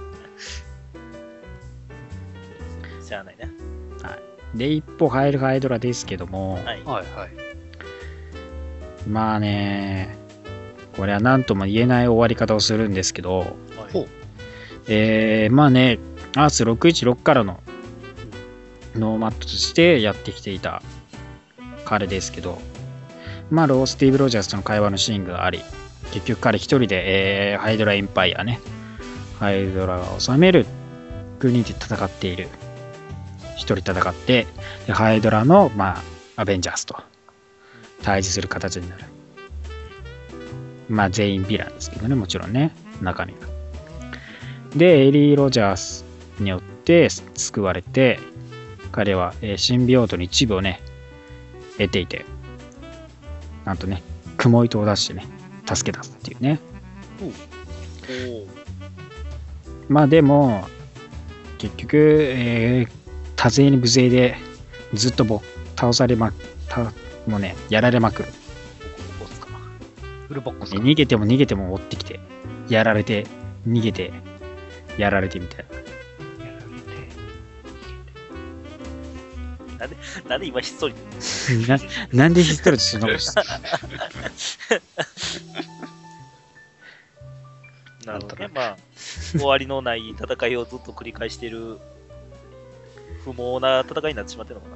しゃあないね。で、一歩ハイルハイドラですけども、はい。はいはい。まあね、これは何とも言えない終わり方をするんですけど、はいほうえー、まあね、アース616からのノーマットとしてやってきていた彼ですけど、まあ、ロースティーブ・ロジャースとの会話のシーンがあり、結局彼一人で、えーハイドラ・エンパイアね、ハイドラが治める国で戦っている。一人戦って、でハイドラの、まあ、アベンジャーズと対峙する形になる。まあ、全員ヴィランですけどね、もちろんね、中身が。で、エリー・ロジャースによって救われて、彼は、えーシンビオートの一部をね、得ていて、なんとね、雲糸を出してね、助け出すっていうね。まあでも、結局、えー多勢に無勢でずっとぼ倒されま、たもうね、やられまくる。フルボックスか。逃げても逃げても追ってきて、やられて、逃げて、やられてみたいな (laughs) んで今ひっそりな。ななんでひっそりと忍ぶした (laughs) なるほどね。まあ、終わりのない戦いをずっと繰り返している不毛な戦いになってしまってるのかな。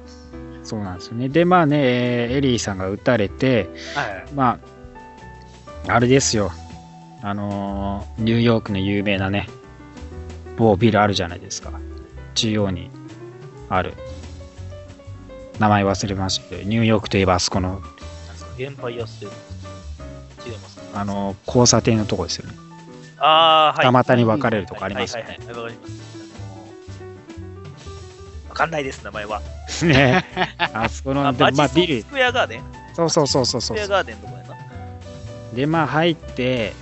そうなんですよね。で、まあね、えーエリーさんが撃たれて、はい。まあ、あれですよ。あのーニューヨークの有名なね、某ビルあるじゃないですか。中央にある。名前忘れましたけど、ニューヨークといえばあそこの、エンパイアステート違いますかあのー交差点のとこですよね。ああ、はい。二股に分かれるとこありますよね。はいはいはい、わかります。あのーわかんないです、名前は。(laughs) ねあそこあ、の、まあビル、スクエアガーデンそうそうそうそうそうスクエア。ガーデンのとこやな。で、まあ入って、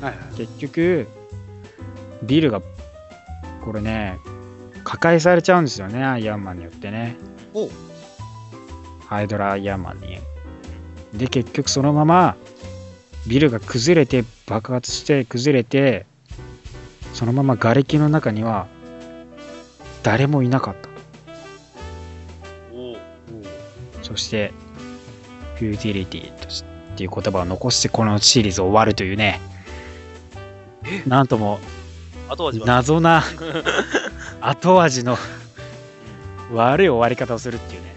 はいはい。結局、ビルが、これね、破壊されちゃうんですよね、アイアンマンによってね。おうハイドラアイアンマンに。で、結局そのまま、ビルが崩れて、爆発して崩れて、そのまま瓦礫の中には、誰もいなかった。そして、フューティリティとしっていう言葉を残して、このシリーズ終わるというね、なんとも。謎な (laughs) 後味の悪い終わり方をするっていうね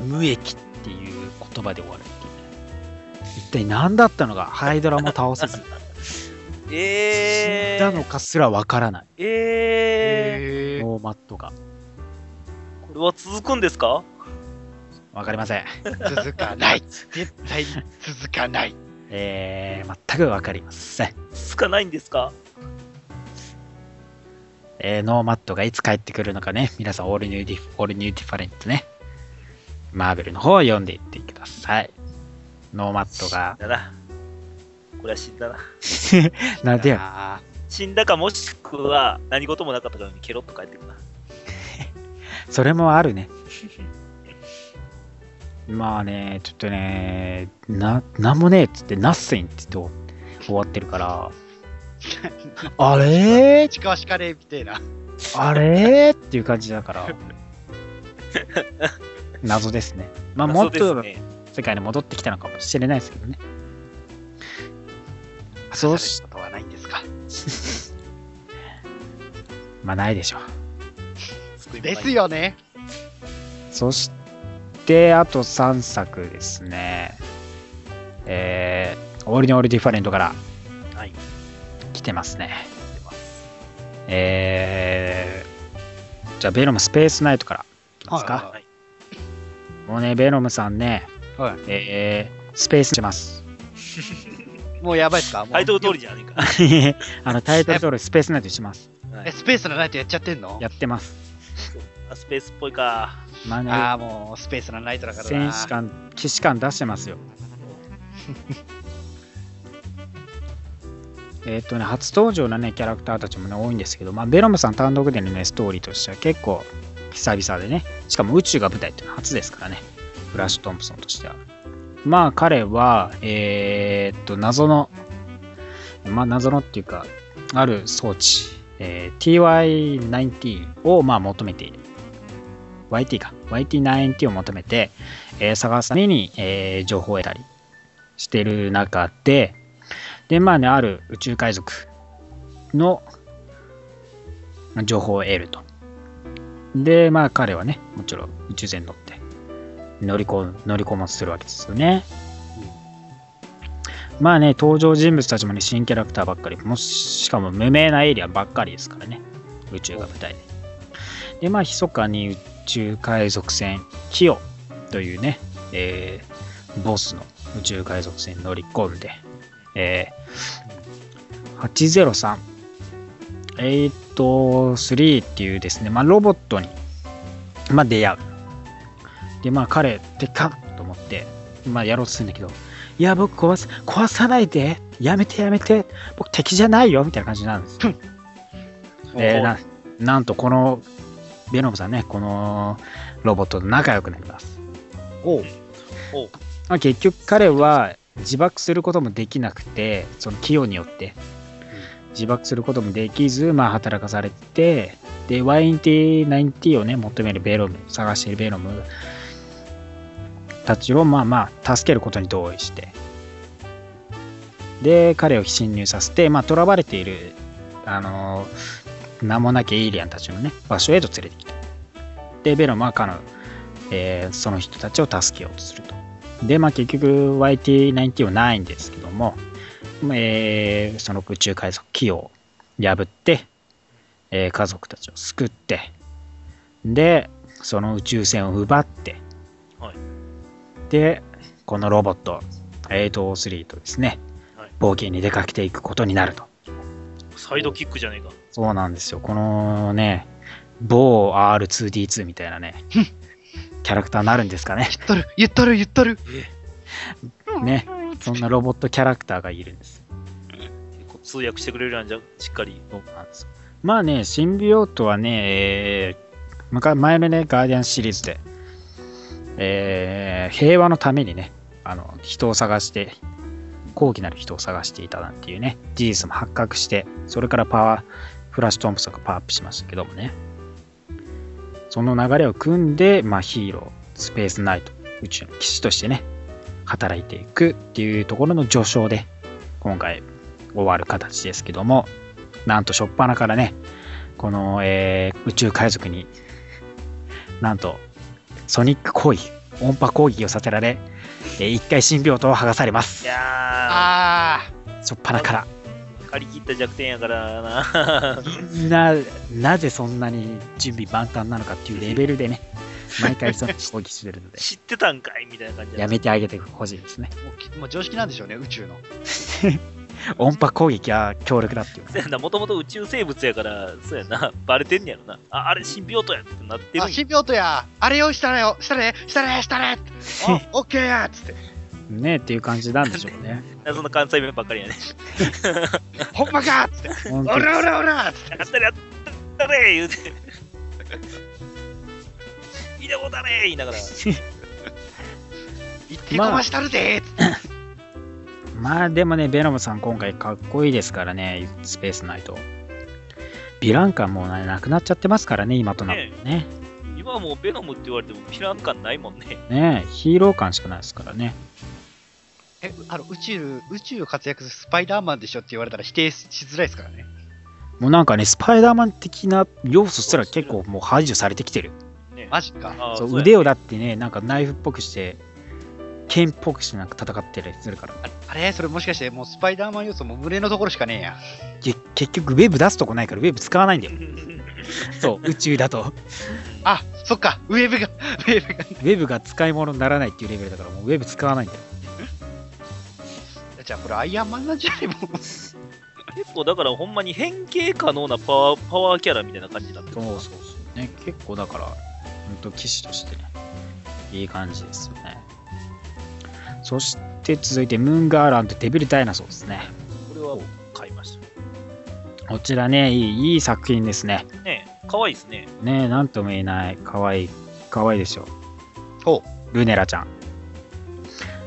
無益っていう言葉で終わるっていう。ね一体何だったのかハイドラも倒せず。えー、死んだのかすらわからない。えー、えー、ノーマットが。これは続くんですか？わかりません。続かない。絶対に続かない。えー、全くわかりません、続かないんですか？えー、ノーマッドがいつ帰ってくるのかね。皆さんオールニューディフオールニューディファレントねマーベルの方を読んでいってくださいノーマッドがだな。これは死んだな。(laughs) なんでやあ死んだかもしくは何事もなかったかのにケロッと帰ってくるな。(laughs) それもあるね。(laughs) まあね、ちょっとね、な、なんもねえっつって、ナッセンって言って終わってるから、あれ？ー。近しかれみてえな。あれ？っていう感じだから、謎ですね。まあ、もっと世界に戻ってきたのかもしれないですけどね。そうしことはないんですか？(laughs) まあないでしょう。です。よね。そして、あと3作ですね。えー、オールニオールディファレントからはい。来てますね。えー、じゃあ、ベノムスペースナイトからいきますか。はいはいもうね、ベノムさんね、はい。えー、スペースします。(laughs) もうやばいっすか？タイトル通りじゃねえか。(laughs) あの、タイトル通りスペースナイトします。はいえ、スペースのナイトやっちゃってんの？やってます。あスペースっぽいか。まあね、ああ、もうスペースのナイトだからな。戦士感、騎士感出してますよ。(laughs) えっとね、初登場のね、キャラクターたちもね、多いんですけど、まあ、ベロムさん単独でのね、ストーリーとしては結構久々でね、しかも宇宙が舞台っていうのは初ですからね、フラッシュ・トンプソンとしては。まあ、彼は、えーっと、謎の、まあ、謎のっていうか、ある装置、えー TY90 を、まあ、求めている。YT か。YT90 を求めて、えー探すために、えー情報を得たりしてる中で、で、まあね、ある宇宙海賊の情報を得ると。で、まあ彼はね、もちろん宇宙船に乗って乗り込む、乗り込もするわけですよね。まあね、登場人物たちもね、新キャラクターばっかり、もししかも無名なエリアばっかりですからね、宇宙が舞台で。で、まあ、密かに宇宙海賊船、キヨというね、えーボスの宇宙海賊船に乗り込んで、えー803、8-3っていうですね、まあ、ロボットに、まあ、出会う。で、まあ、彼、でっかっと思って、まあ、やろうとするんだけど、いや、僕壊す、壊さないで、やめてやめて、僕敵じゃないよ、みたいな感じなんです。よ。えーななんとこのベノムさんね、このロボットと仲良くなります。おう。おう。まあ、結局彼は自爆することもできなくて、その器用によって自爆することもできず、まあ、働かされて、で、YNT90 をね、求めるベロム、探しているベロムたちを、まあまあ、助けることに同意して、で、彼を侵入させて、まあ、囚われている、あの名もなきエイリアンたちのね、場所へと連れてきた。で、ベロムは彼の、えーその人たちを助けようとすると。で、まあ結局 YT90 はないんですけども、えーその宇宙海賊キヨを破って、えー家族たちを救って、で、その宇宙船を奪って、はいで、このロボット、803とですね、はい冒険に出かけていくことになると。サイドキックじゃねえか。そうなんですよ。このね、某 R2D2 みたいなね、キャラクターになるんですかね。言っとる、言っとる、言っとる。ね、そんなロボットキャラクターがいるんです。結構通訳してくれるやんじゃん、しっかり。そうなんですよまあね、シンビオートはね、えー昔前のね、ガーディアンシリーズで、えー平和のためにね、あの人を探して、高貴なる人を探していたなんていうね、事実も発覚して、それからパワー、フラッシュトンプソンがパワーアップしましたけどもね、その流れを組んで、まあ、ヒーロー、スペースナイト、宇宙の騎士としてね、働いていくっていうところの序章で、今回終わる形ですけども、なんと初っ端からね、この、えー宇宙海賊に、なんと、ソニック攻撃、音波攻撃をさせられ、えー一回新病棟を剥がされますい。やあ初っ端から。ー、借り切った弱点やからな。(laughs) な、なぜそんなに準備万端なのかっていうレベルでね、毎回その攻撃してるので、知ってたんかいみたいな感じやめてあげてほしいですね。あ、もうきもう常識なんでしょうね、宇宙の。(laughs) 音波攻撃は強力だっていうそうやな、もともと宇宙生物やから、そうやな、バレてんねやろな。あ、あれ、シンビオートやってなってるあ、んや。シンビオートやあれ用意したらよしたれしたれしたれ (laughs) おオッケーやつって。ねっていう感じなんでしょうね。(laughs) その関西弁ばっかりやね。ほんまかつって。おらおらおらつって。やったれやったれ言うて。見たことあれ言いながら。(laughs) 言ってこましたるで。まあでもね、ベノムさん今回かっこいいですからね、スペースナイト。ヴィラン感もなくなっちゃってますからね、今となってね。今はもうベノムって言われてもピラン感ないもんね。ねヒーロー感しかないですからね。え、あの、宇宙、宇宙を活躍するスパイダーマンでしょって言われたら否定しづらいですからね。もうなんかね、スパイダーマン的な要素すら結構もう排除されてきてる。ねマジか。そうあーや腕をだってね、なんかナイフっぽくして、剣っぽくしてなんか戦ってたりするから。ああれ？それもしかしてもうスパイダーマン要素も胸のところしかねえや。け結局、ウェブ出すとこないから、ウェブ使わないんだよ。(laughs) そう、宇宙だと。あ、そっか、ウェブが、ウェブが。ウェブが使い物にならないっていうレベルだから、もうウェブ使わないんだよ。じゃあこれアイアンマンなんじゃねえもん。結構だからほんまに変形可能なパワーパワーキャラみたいな感じになってるそうそうそう。ね、結構だから、ほんと騎士としてね、いい感じですよね。そして続いて、ムーンガーランドデビルダイナソーですね。これは買いましたこちらね、いいいい作品ですね。ね可愛いですねねなんとも言えない、かわいい、かわいいでしょ。ほルネラちゃん。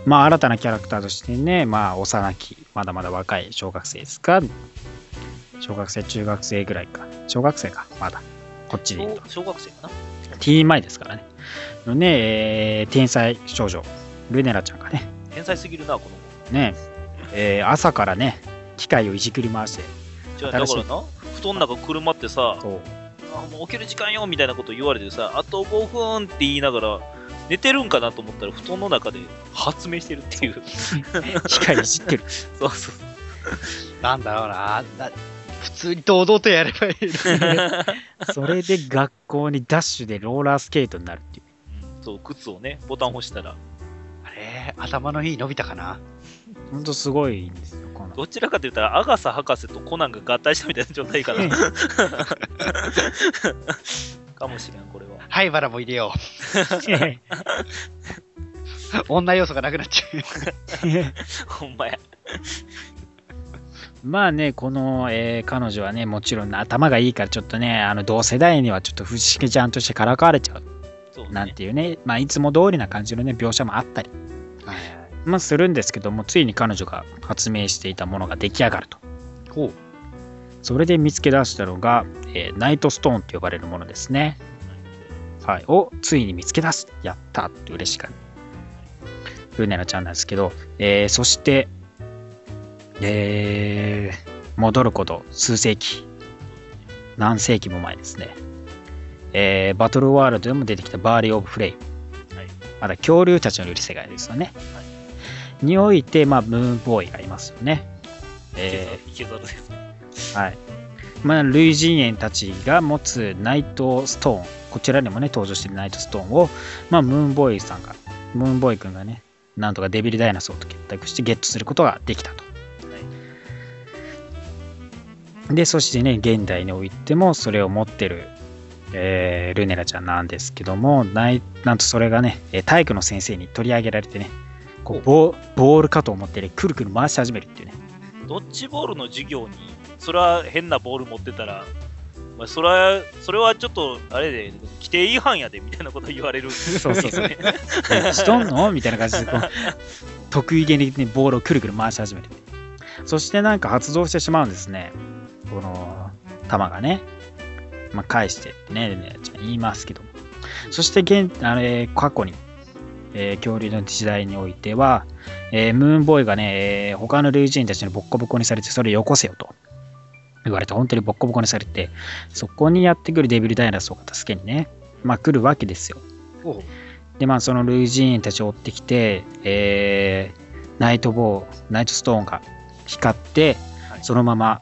まあ、新たなキャラクターとしてね、まあ、幼き、まだまだ若い小学生ですか小学生、中学生ぐらいか。小学生か、まだ。こっちで言うと。小学生かなティーン前ですからね。のね、えー天才少女、ルネラちゃんがね、天才すぎるなこのね、えー朝からね、機械をいじくり回して、子じゃあだからな布団の中車ってさあもう起きる時間よみたいなこと言われてさあと5分って言いながら寝てるんかなと思ったら布団の中で発明してるっていう (laughs) 機械いじってる。(laughs) そうそうう。なんだろうな。な普通に堂々とやればいいのに。(laughs) それで学校にダッシュでローラースケートになるっていう。うんそう靴をねボタン押したらあれ頭のいい伸びたかな？ほんとすごいんですよ、この。どちらかと言ったらアガサ博士とコナンが合体したみたいな状態かな (laughs) かもしれんこれは灰原も入れよう。(laughs) 女要素がなくなっちゃう。ほんまやまあね、この、えー彼女はね、もちろん頭がいいから、ちょっとね、あの同世代にはちょっと不思議ちゃんとしてからかわれちゃうそうねなんていうね、まあ、いつも通りな感じのね、描写もあったり、まあ、するんですけども、ついに彼女が発明していたものが出来上がると。ほう。それで見つけ出したのが、えーナイトストーンと呼ばれるものですね。はい。をついに見つけ出す。やったって嬉しかった。ルネラちゃんなんですけど、えーそして、えー戻ること数世紀、何世紀も前ですね。えーバトルワールドでも出てきたバレー・オブ・フレイム。はいまだ恐竜たちのいる世界ですよね。において、まあ、ムーンボーイがいますよね。えーいけざるですねはい。まあ、類人猿たちが持つナイトストーン、こちらにもね、登場しているナイトストーンを、まあ、ムーンボーイさんが、ムーンボーイ君がね、なんとかデビルダイナソーと結託してゲットすることができたと。で、そしてね、現代においてもそれを持ってる、えールネラちゃんなんですけども、ないなんとそれがね、えー体育の先生に取り上げられてね、こうボーボールかと思ってね、くるくる回し始めるっていうね。ドッジボールの授業にそれは変なボール持ってたらまあ、それは、それはちょっと、あれで、規定違反やで、みたいなこと言われる。そうそうそうね。しとんの？みたいな感じでこう、(laughs) 得意げに、ね、ボールをくるくる回し始める。そしてなんか発動してしまうんですね。この、球がね。まあ、返してってね、言いますけども。そして現、あれ、過去に、えー恐竜の時代においては、えームーンボーイがね、えー他の類人たちにボッコボコにされて、それよこせよと言われて、本当にボッコボコにされて、そこにやってくるデビルダイナソーが助けにね、まあ来るわけですよ。で、まあ、その類人たちを追ってきて、えーナイトボー、ナイトストーンが光って、はいそのまま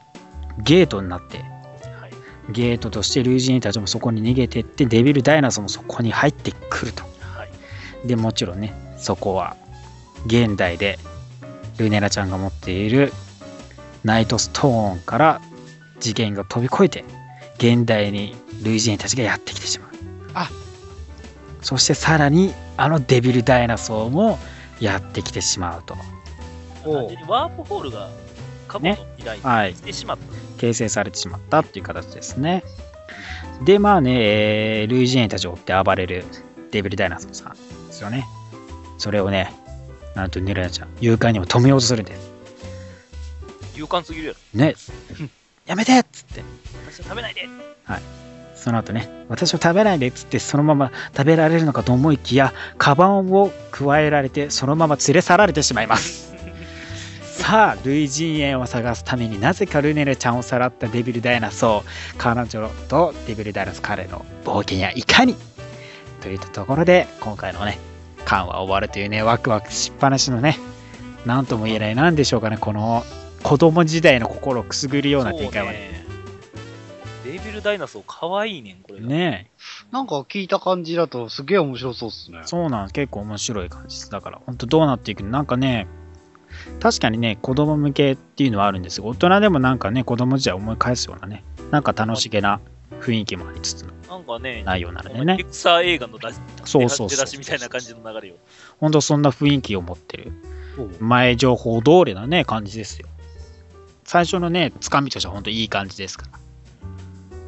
ゲートになって、はいゲートとして類人たちもそこに逃げてって、デビルダイナソーもそこに入ってくると。はい。で、もちろんね、そこは、現代で、ルネラちゃんが持っているナイトストーンから次元が飛び越えて、現代に類人たちがやってきてしまう。あそしてさらに、あのデビルダイナソーもやってきてしまうと。ワープホールが過去の未来はいに来てしまった。形成されてしまったっていう形ですね。で、まあね、えー、類人猿たちを追って暴れるデビルダイナソーさんですよね。それをね、なんとニラちゃん、勇敢にも止めようとするんです。勇敢すぎるやろ。ね、やめてっつって。私は食べないで。その後ね、私を食べないでっつって、そのまま食べられるのかと思いきや、カバンを加えられて、そのまま連れ去られてしまいます。さあ類人猿を探すためになぜかルネルちゃんをさらったデビルダイナソー彼女とデビルダイナソー彼の冒険やいかにといったところで今回のね巻は終わるというねワクワクしっぱなしのねなんとも言えないなんでしょうかねこの子供時代の心をくすぐるような展開はねデビルダイナソーかわいいねん、これが。ねなんか聞いた感じだとすげえ面白そうっすね。そうなん結構面白い感じですだから本当どうなっていくの？なんかね確かにね子供向けっていうのはあるんですが大人でもなんかね子供時代を思い返すようなねなんか楽しげな雰囲気もありつつのなんかね、内容なのでね。ピクサー映画の出しそうそうそう出だしみたいな感じの流れよ。本当そんな雰囲気を持ってる。前情報通りなね感じですよ。最初のねつかみとしては本当いい感じですから。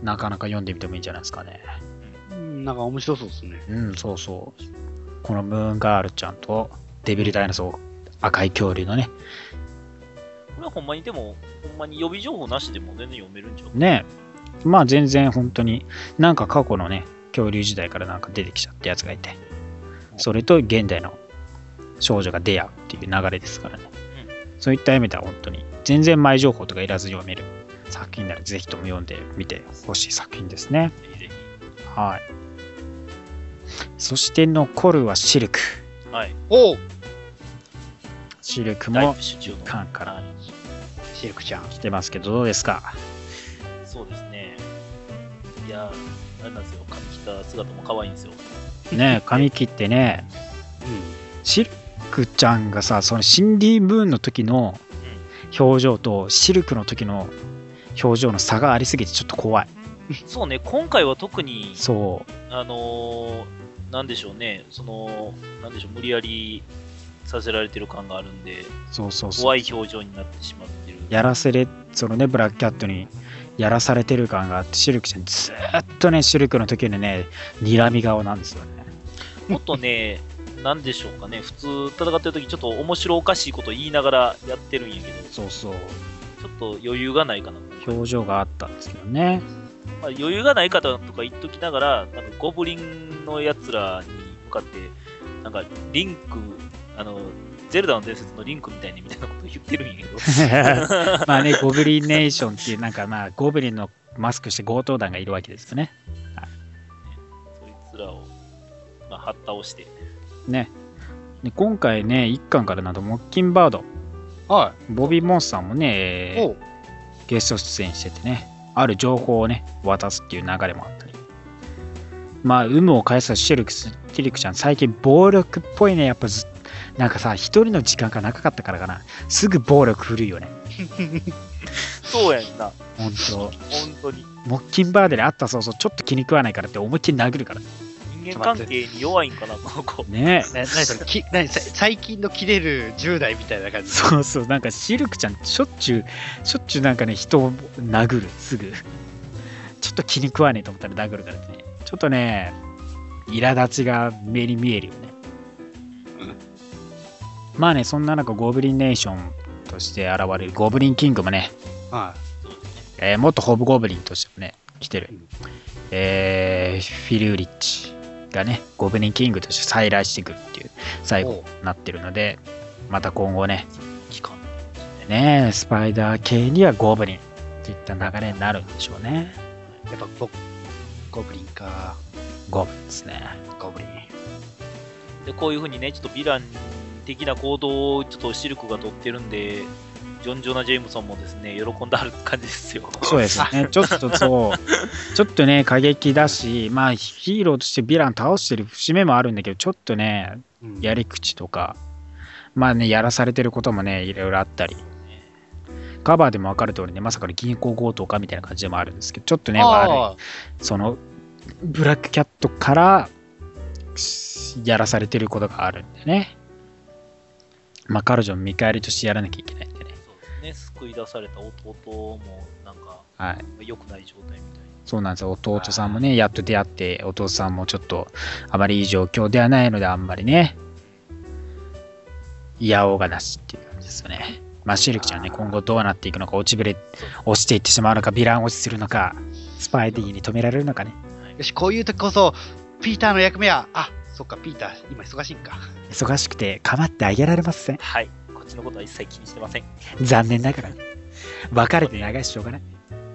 なかなか読んでみてもいいんじゃないですかね。うん、なんか面白そうっすね。うんそうそう。このムーンガールちゃんとデビルダイナソー赤い恐竜のね。これはほんまにでも、ほんまに予備情報なしでも全然読めるんちゃう？ね。まあ全然本当になんか過去のね恐竜時代からなんか出てきちゃったやつがいて。それと現代の少女が出会うっていう流れですからね、そういった意味では本当に全然前情報とかいらず読める。作品ならぜひとも読んでみてほしい作品ですね。ぜひぜはい。そして残るはシルク。ひ。はい。おうシルクも。カンからはいシルクちゃん。来てますけどどうですか？そうですね。いやー、あれなんですよ。髪切った姿も可愛いんですよ。ね髪切ってねうシルクちゃんがさそのシンディ・ムーンの時の表情とシルクの時の表情の差がありすぎてちょっと怖いそうね、今回は特に、そあのー、なんでしょうね、その、なんでしょう、無理やりさせられてる感があるんで、うそうそうそう。怖い表情になってしまってる。やらせれそのねブラックキャットにやらされてる感があってシルクちゃんずーっとねシルクの時のね睨み顔なんですよね。もっとね、(laughs) なんでしょうかね、普通戦ってる時ちょっと面白おかしいこと言いながらやってるんやけど、そうそう。ちょっと余裕がないかな。表情があったんですけどね。まあ、余裕がない方とか言っときながら、なんかゴブリンのやつらに向かって、なんかリンク、あの、ゼルダの伝説のリンクみたいにみたいなこと言ってるんやけど。(laughs) まあねゴブリンネーションっていうなんかまあゴブリンのマスクして強盗団がいるわけですよねそいつらを、まあ、はった押して。ねで今回ね1巻からなんとモッキンバードはボビー・モンスターもい。ねゲスト出演しててねある情報をね渡すっていう流れもあったりまあ有無を返すシェルクスティリクちゃん最近暴力っぽいねやっぱずなんかさ一人の時間が長かったからかなすぐ暴力振るよねそうやんな。本当本当に。モッキンバードで会ったそうそうちょっと気に食わないからって思いっきり殴るから人間関係に弱いんかな、この子。ねな、なにそれ、きなにさ最近の切れる10代みたいな感じ。そうそうなんかシルクちゃんしょっちゅうしょっちゅうなんかね人を殴るすぐちょっと気に食わねえと思ったら殴るからねちょっとね苛立ちが目に見えるよね、まあねそんな中ゴブリンネーションとして現れるゴブリンキングもね、はそうですね。えーもっとホブゴブリンとしてもね来てるうん、えーフィルーリッチがねゴブリンキングとして再来してくるっていう最後になってるのでまた今後ね。ねスパイダー系にはゴブリンといった流れになるんでしょうね。やっぱゴゴブリンか。ゴブリンですね。ゴブリン。で、こういうふうにね、ちょっとヴィラン的な行動をちょっとシルクが取ってるんで、ジョン・ジョナ・ジェームソンもですね、喜んである感じですよ。そうですね。ちょっとそう、(laughs) ちょっとね、過激だし、まあヒーローとしてヴィラン倒してる節目もあるんだけど、ちょっとね、うんやり口とか、まあね、やらされてることもね、いろいろあったり。カバーでも分かる通りね、まさかの銀行強盗かみたいな感じでもあるんですけど、ちょっとね、悪い。あその、ブラックキャットからやらされてることがあるんでね。まあ彼女も見返りとしてやらなきゃいけないんでね。そうですね、救い出された弟も、なんか、はい。良くない状態みたいそうなんですよ。弟さんもね、やっと出会って、お父さんもちょっとあまりいい状況ではないので、あんまりね、いやおうがなしっていう感じですよね。まあ、シルクちゃんね、今後どうなっていくのか、落ちぶれ、落ちていってしまうのか、ヴィラン落ちするのか、スパイディに止められるのかね。ーよし、こういう時こそ、ピーターの役目は、あ、そっか、ピーター、今忙しいんか。忙しくて構ってあげられません。はい。こちのことは一切気にしてません。残念ながらね。別れて長いししょうがない。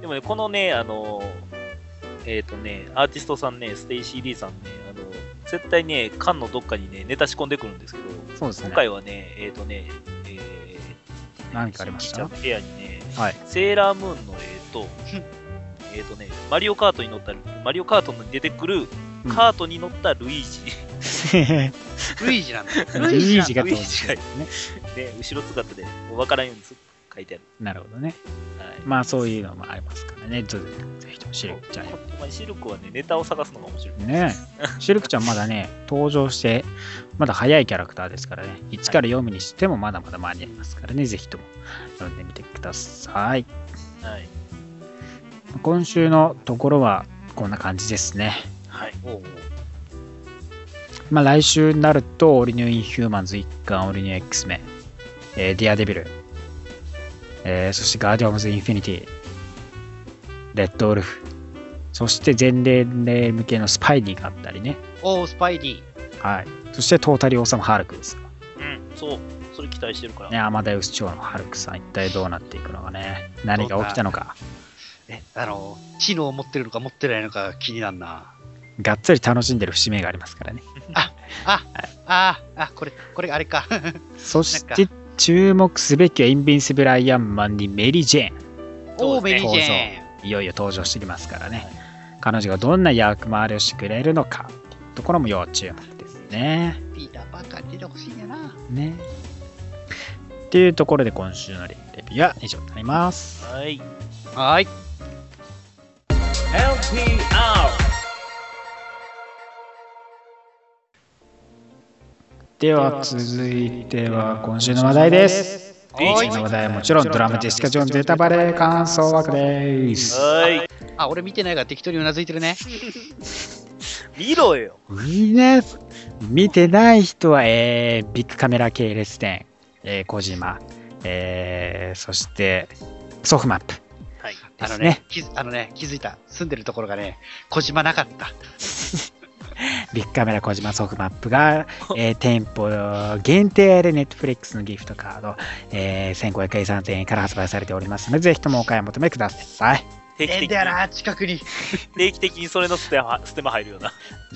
でもね、このね、あの、えっ、とね、アーティストさんね、ステイシー・リーさんね、あの、絶対ね、巻のどっかにね、ネタ仕込んでくるんですけど、そうですね今。回はね、えっ、とね、えー、何かありました？部屋にね、はい。セーラームーンの、えっ、と、えっとね、マリオカートに乗った、マリオカートに出てくる、うんカートに乗ったルイージ。ルイージなんだ。ルイージがルイージがね。ね、後ろ姿で、もう分からんように書いてある。なるほどね。はい。まあそういうのもありますからね。ぜぜひともシルクちゃんシルクはね、ネタを探すのが面白い。ねシルクちゃんまだね、登場して、まだ早いキャラクターですからね、1から読むにしてもまだまだ間に合いますからね、ぜひとも読んでみてください。はい。今週のところはこんな感じですね。はい。おうまあ来週になると、オリニュー・イン・ヒューマンズ1巻、オリニュー X メン、えーデアデビル、えーそしてガーディアンズ・インフィニティ、レッドウルフ、そして全年齢向けのスパイディがあったりね。おう、スパイディ。はい。そしてトータリー・オーサム・ハルクです。うん、そう。それ期待してるから。ね、アマデウス・チョのハルクさん、一体どうなっていくのかね。何が起きたのか。え、あの、知能を持ってるのか持ってないのか気になるな。がっつり楽しんでる節がありますからね。あ、あ、あ、これ、これあれか。そして、注目すべきはインビンシブル・アイアンマンにメリー・ジェーン。おう、そうですねメリージェーン。いよいよ登場してきますからね。彼女がどんな役回りをしてくれるのかっていうところも要注目ですね。ピーター・パーカー出てほしいんやな。ね。っていうところで今週のレビューは以上になります。はい。はーい。LPR では続いては今週の話題です。今はい週の話題はもちろんドラマジェシカ・ジョーンズネタバレ感想枠です。はい。あ、俺見てないから適当にうなずいてるね。見ろよ。いいね。見てない人は、えービッグカメラ系列店、えー小島、えーそしてソフマップはい。あのですねあのね、気づいた。住んでるところがね、小島なかった。ビッグカメラ小島ソフマップが、(laughs) えー店舗限定でネットフリックスのギフトカード、えー、1500円3000円から発売されておりますので、ぜひともお買い求めください。定期的にな、近くに。(laughs) 定期的にそれのステマステマ入るような。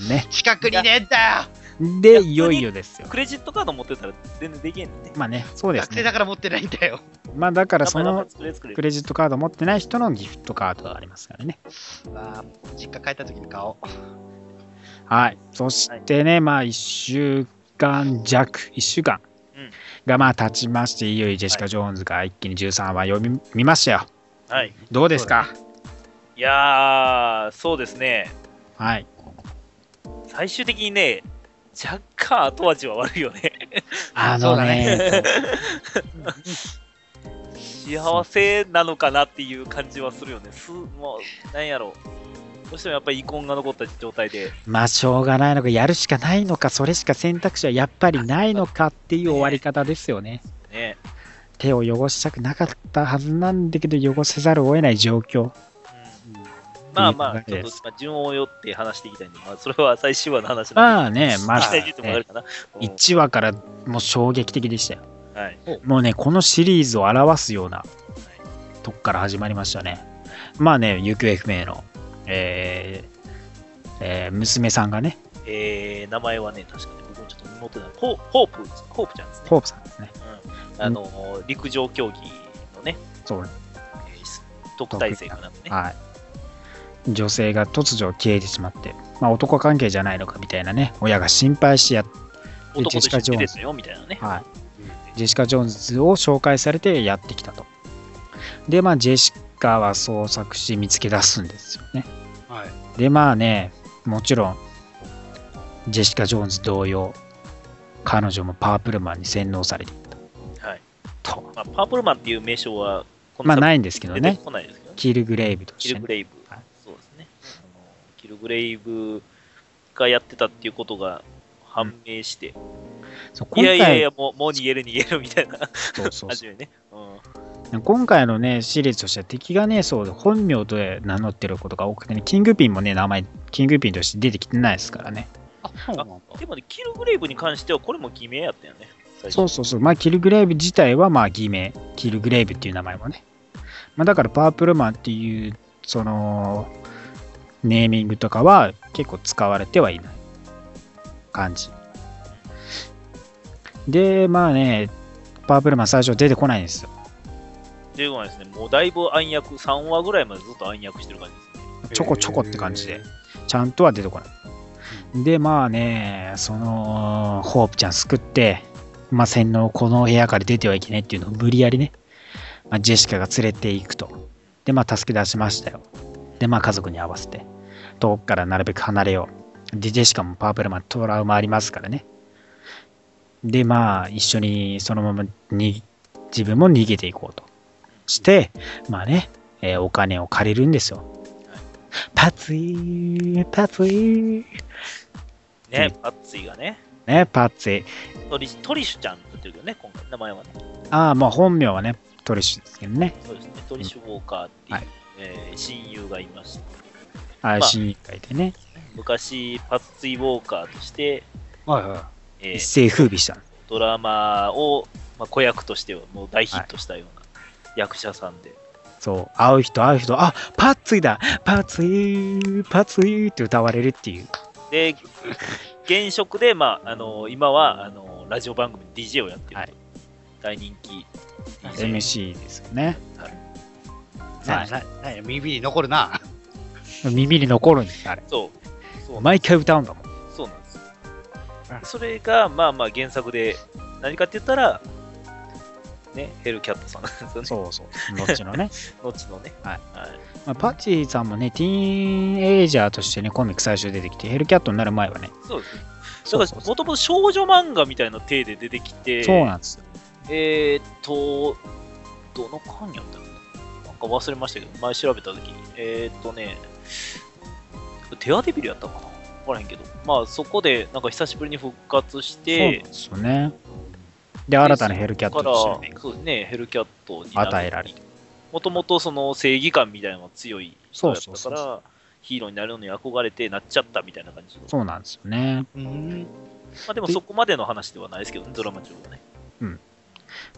ね。近くにねえんだよ。で、いよいよですよ。クレジットカード持ってたら全然できへんねんね。まあね、そうですね。学生だから持ってないんだよ。まあだからそのクレジットカード持ってない人のギフトカードがありますからね。あー実家帰った時に買おう。はい。そしてね、まあ1週間弱、1週間うんがまあ経ちまして、いよいよジェシカ・ジョーンズが一気に13話読み見ましたよ。はい。どうですか？いやー、そうですね。はい。最終的にね、若干後味は悪いよね。あのそうだね、(laughs) 幸せなのかなっていう感じはするよね。すもう、なんやろう。どうしてもやっぱり遺恨が残った状態で、まあしょうがないのか、やるしかないのか、それしか選択肢はやっぱりないのかっていう終わり方ですよね。ね。手を汚したくなかったはずなんだけど、汚せざるを得ない状況。うんまあまあ、ちょっとまあ順を追って話していきたいんで、まあ、それは最終話の話なんまあね、まあで、期待しててもらえねるかな。うん1話からもう衝撃的でしたよ。はい。もうね、このシリーズを表すようなとこから始まりましたね。まあね、行方不明の、えーえー娘さんがね、えー、名前はね、確かに僕もちょっと持ってない。ホホープ、ホープちゃんですね。ホープさんですね。うん、あの、陸上競技のね、そう、えー特待生かなんでね。はい。女性が突如消えてしまって、まあ男関係じゃないのかみたいなね、親が心配してやっ男と一緒にジェシカジョーンズ出てたよ、みたいなね。はい。ジェシカ・ジョーンズを紹介されてやってきたと。で、まあ、ジェシカは捜索し見つけ出すんですよね。はい。で、まあね、もちろん、ジェシカ・ジョーンズ同様、彼女もパープルマンに洗脳されていたはい。と。まあ、パープルマンっていう名称は、こまあ、いないんですけどね、こないですけどね。キル・グレイブとしてね、キルグレイブ、はいそうですねあの。キルグレイブがやってたっていうことが判明して、そういやいやいや今、もう、もう逃げる逃げるみたいな回そうそう (laughs) 初めね。うん。(laughs) 今回のね、シリーズとしては敵がね、そう、本名で名乗ってることが多くてね、キングピンもね、名前、キングピンとして出てきてないですからね。あ、そうなんだ。でもね、キルグレイブに関してはこれも偽名やったよね。そうそうそう。まあ、キルグレイブ自体は、まあ、偽名。キルグレイブっていう名前もね。まあ、だから、パープルマンっていう、その、ネーミングとかは結構使われてはいない感じ。で、まあね、パープルマン最初出てこないんですよ。15話ですね。もうだいぶ暗躍、3話ぐらいまでずっと暗躍してる感じですね。ちょこちょこって感じで、ちゃんとは出てこない。で、まあね、その、ホープちゃん救って、まあ、洗脳、この部屋から出てはいけないっていうのを無理やりね、まあ、ジェシカが連れていくと。で、まあ、助け出しましたよ。で、まあ、家族に合わせて、遠くからなるべく離れよう。で、ジェシカもパープルマントラウマありますからね。で、まあ、一緒にそのままに自分も逃げていこうとして、まあね、えーお金を借りるんですよ。パツイー、パツイー。ね、パッツィがね、ね、パツイ。トリトリシュちゃんって言ってるけどね、今回、名前はね。ああ、まあ本名はね、トリッシュですけどね。そうですね、トリシュ・ウォーカーっていう、はいえー親友がいました。ああ、まあ新委員会でね、昔、パッツィ・ウォーカーとして、はいはえー一世風靡したの。ドラマを、まあ、子役としてはもう大ヒットしたような役者さんで、そう、会う人会う人、あパツイだパツイパツイって歌われるっていう。で、現職で、まあ、あの今はあのラジオ番組で DJ をやってる、はい大人気 DJ MC ですよね。い。な、な、な、耳に残るな。(laughs) 耳に残るんですよ、あれ。そう、そう毎回歌うんだもん。そうなんです。それが、まあまあ原作で、何かって言ったら、ね、ヘルキャットさんなんですよね。そうそう。後のね。(laughs) 後のね。はいはい。まあ、パッチーさんもね、ティーンエイジャーとしてね、コミック最初出てきて、ヘルキャットになる前はね、そうですね。そうそうだから、もともと少女漫画みたいな体で出てきて、そうなんですよ。えーっと、どの間やったっけなんか忘れましたけど、前調べたときに、えーっとね、テアデビルやったかなわからへんけど、まあそこでなんか久しぶりに復活しそうてなん、ですよね。で、新たなヘルキャットからとしてね、ヘルキャットに与えられる。もともとその正義感みたいなのが強い人やったそうそうそうから、ヒーローになるのに憧れてなっちゃったみたいな感じの。そうなんですよね。うん。まあでもそこまでの話ではないですけどね、ドラマ中はね。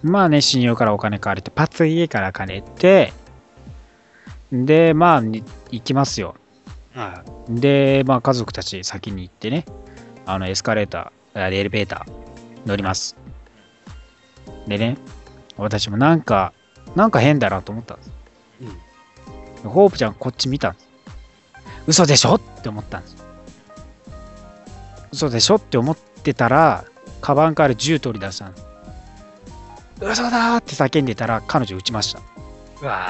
まあね、親友からお金借りて、パツイ家から借りて、で、まあ、に行きますよ。はで、まあ、家族たち先に行ってね、あの、エスカレーター、あエレベーター乗ります。でね、私もなんか、なんか変だなと思ったんです。い。うん。ホープちゃんこっち見たんです。嘘でしょって思ったんです。嘘でしょって思ってたら、カバンから銃取り出したんです。嘘だーって叫んでたら、彼女撃ちました。うわ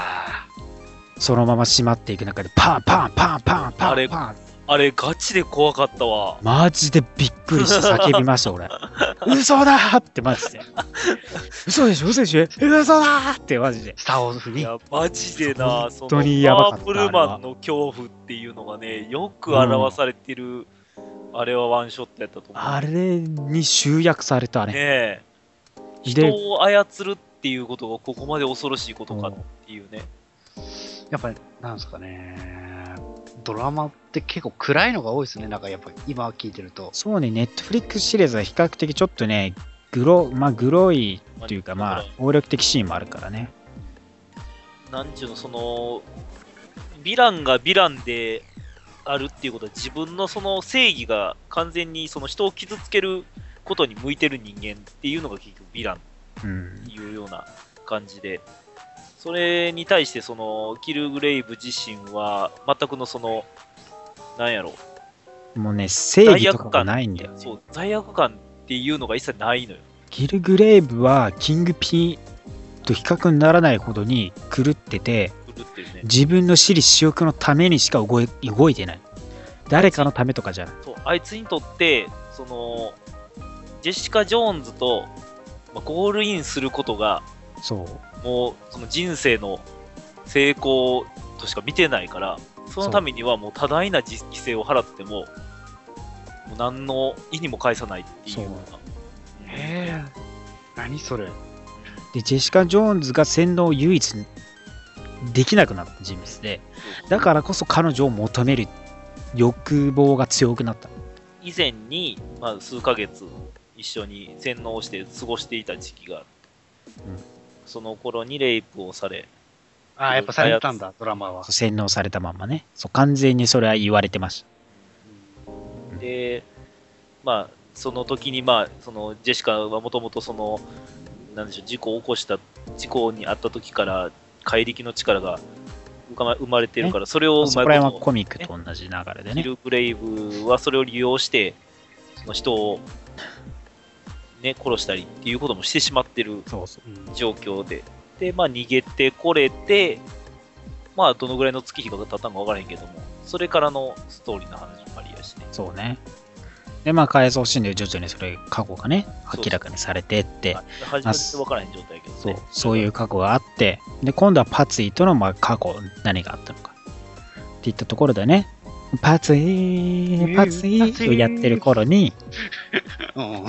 そのまま閉まっていく中で、パンパンパンパンパンパンあれ、ガチで怖かったわ。マジでびっくりして (laughs) 叫びました、俺。嘘だーってマジで。嘘でしょ？嘘でしょ？嘘だーってマジで。スター・ウォーズ風に。いや、マジでな、本当にやばかったパープルマンの恐怖っていうのがね、よく表されてる、あれはワンショットやったと思う。あれに集約されたね。ねえ、人で、を操るっていうことがここまで恐ろしいことかっていうね。やっぱり、なんですかね。ドラマって結構暗いのが多いですね。なんかやっぱり今聞いてると。そうね、ネットフリックスシリーズは比較的ちょっとね、グロ、まあ、グロいっていうか、まあ、暴力的シーンもあるからね。なんちゅうの、その、ヴィランがヴィランであるっていうことは、自分のその正義が完全にその人を傷つけることに向いてる人間っていうのが結局ヴィランうん。いうような感じで、それに対してそのキルグレイブ自身は全くのその、なんやろ、もうね、正義とかがないんだよね。そう、罪悪感っていうのが一切ないのよ。ギルグレイブはキングピーと比較にならないほどに狂ってて、狂ってるね。自分の私利私欲のためにしか動い動いてない。誰かのためとかじゃない。そう、あいつにとって、その、ジェシカ・ジョーンズと、まあ、ゴールインすることが、そう。もう、その人生の成功としか見てないから、そのためにはもう多大な犠牲を払っても、もう何の意にも介さないっていうような。へえ。何それ。で、ジェシカ・ジョーンズが洗脳を唯一できなくなった人物で、だからこそ彼女を求める欲望が強くなった。以前に、まあ、数ヶ月一緒に洗脳して過ごしていた時期があって、うんその頃にレイプをされ、ああ、やっぱされてたんだ、ドラマは。洗脳されたまんまね。そう、完全にそれは言われてました。で、まあ、その時に、まあ、そのジェシカはもともとその、なんでしょう、事故を起こした、事故にあった時から、怪力の力が生まれてるから、それをうそこらまいこと、辺はコミックと同じ流れでね。ヒル・ブレイブはそれを利用して、その人を、ね、殺したりっていうこともしてしまってるそうそう。うん状況で、で、まあ、逃げてこれて、まあ、どのぐらいの月日が経ったのか分からへんけども、それからのストーリーの話もありやしね。そうね。で、まあ、回想シーンで徐々にそれ、過去がね、明らかにされてって、まあ初めて分からへん状態やけどね。そう、そういう過去があって、で、今度はパツイとの、まあ、過去、何があったのか。っていったところでね、パツイ、パツイをやってる頃に、うん。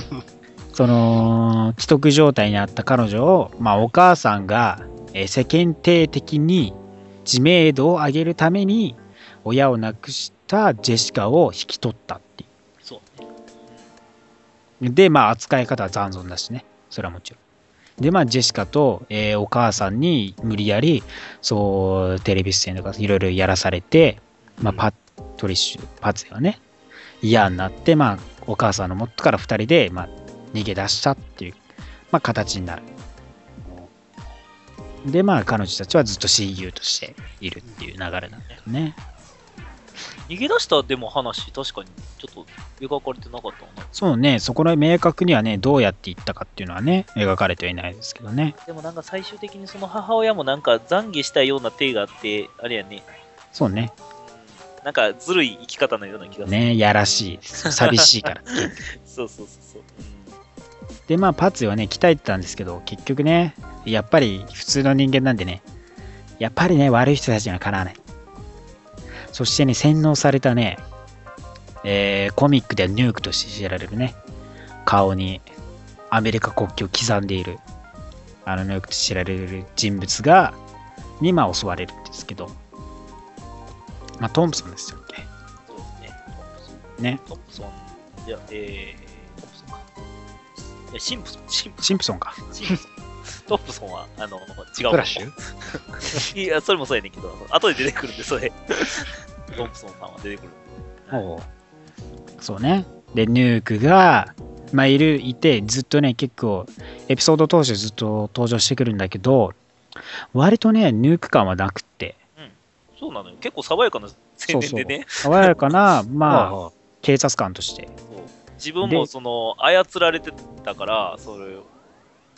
その、既得状態にあった彼女を、まあ、お母さんが、えー世間体的に知名度を上げるために、親を亡くしたジェシカを引き取ったっていそうね。う。で、まあ、扱い方は残存だしね。それはもちろん。で、まあ、ジェシカと、えーお母さんに無理やり、そう、テレビ出演とかいろいろやらされて、まあ、パトリッシュ、パツがね、嫌になって、まあ、お母さんの元から二人で、まあ、逃げ出したっていう、まあ、形になる。で、まあ、彼女たちはずっと親友としているっていう流れなんだよね。逃げ出したでも話、確かにちょっと描かれてなかったな。そうね、そこら明確にはね、どうやっていったかっていうのはね、描かれてはいないですけどね。でもなんか最終的にその母親もなんか懺悔したような手があって、あれやね、そうね。なんかずるい生き方のような気がする。ね、やらしい。寂しいから。(laughs) そうそうそうそう。で、まあ、パツはね、鍛えてたんですけど、結局ね、やっぱり普通の人間なんでね、やっぱりね、悪い人たちにはかなわない。そしてね、洗脳されたね、えーコミックではヌークとして知られるね、顔にアメリカ国旗を刻んでいる、あのヌークとして知られる人物が、にまあ襲われるんですけど、まあ、トンプソンですよっけ？そうですね。ね。トンプソン。いや、えー。いや、シンプソン、シンプソシンプソンか。ン。シンプソン。トンプソンは、あの、違う。フラッシュ？(laughs) いや、それもそうやねんけど、後で出てくるんで、それ。トンプソンさんは出てくる。そうね。で、ヌークが、まあ、いる、いて、ずっとね、結構、エピソード通してずっと登場してくるんだけど、割とね、ヌーク感はなくって、そうなのよ。結構爽やかな青年でね。爽やかな、(laughs) まあ、あ警察官として。自分もその操られてたから、それ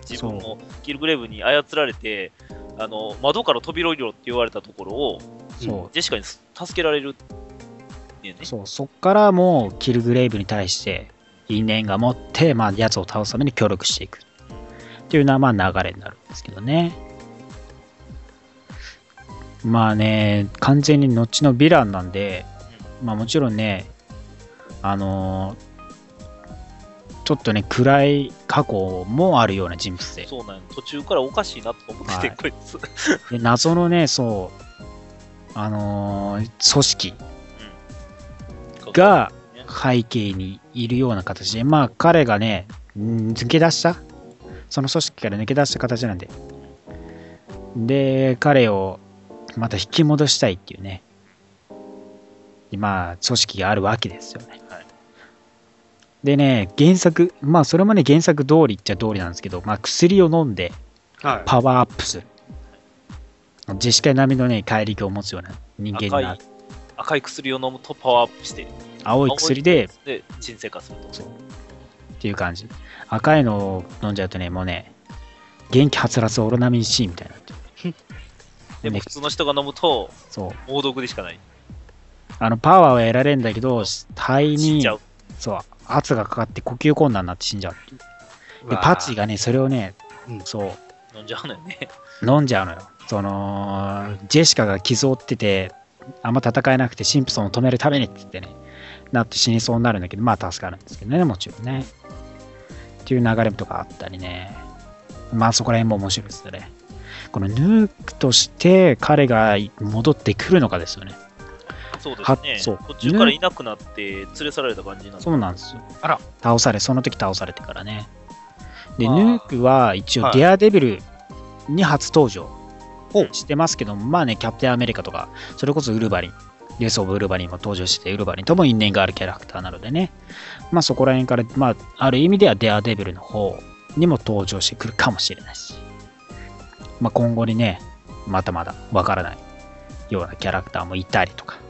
自分もキルグレーブに操られて、あの窓から飛び降りろって言われたところを、そジェシカに助けられるね。そう、そっからもう、キルグレイブに対して、因縁が持って、まあ、奴を倒すために協力していく。っていうのは、まあ、流れになるんですけどね。まあね、完全に後のヴィランなんで、まあもちろんね、あのーちょっとね、暗い過去もあるような人物で。そうなんよ途中からおかしいなと思ってて、はいこいつ。で謎のね、そう、あのー組織がね背景にいるような形で、まあ彼がね、ん抜け出した、その組織から抜け出した形なんで。で、彼をまた引き戻したいっていうね、でまあ組織があるわけですよね。はいでね、原作、まあそれもね原作通りっちゃ通りなんですけど、まあ薬を飲んではい。パワーアップする。ジェシカ並みのね、怪力を持つような人間に赤ないる。赤い薬を飲むとパワーアップして、青い薬でで沈静化すると。そうっていう感じ。赤いのを飲んじゃうとね、もうね、元気はつらつオロナミン C みたいにな (laughs) でも普通の人が飲むとそう。猛毒でしかない。あの、パワーは得られるんだけど、肺に。そう、圧がかかって呼吸困難になって死んじゃうっていう。で、パツィがね、それをね、うんそう、飲んじゃうのよね。飲んじゃうのよ。その、ジェシカが傷を負ってて、あんま戦えなくて、シンプソンを止めるためにって言ってね、なって死にそうになるんだけど、まあ助かるんですけどね、もちろんね。っていう流れとかあったりね。まあそこら辺も面白いですよね。このヌークとして彼が戻ってくるのかですよね。そうですね。はそう途中からいなくなって連れ去られた感じなんでそうなんですよ。あら。倒され、その時倒されてからね。で、ヌークは一応はいデアデビルに初登場おしてますけども、まあね、キャプテンアメリカとか、それこそウルヴァリン、レース・オブ・ウルヴァリンも登場して、ウルヴァリンとも因縁があるキャラクターなのでね、まあそこら辺から、まあ、ある意味ではデアデビルの方にも登場してくるかもしれないし、まあ今後にね、まだまだわからないようなキャラクターもいたりとか、結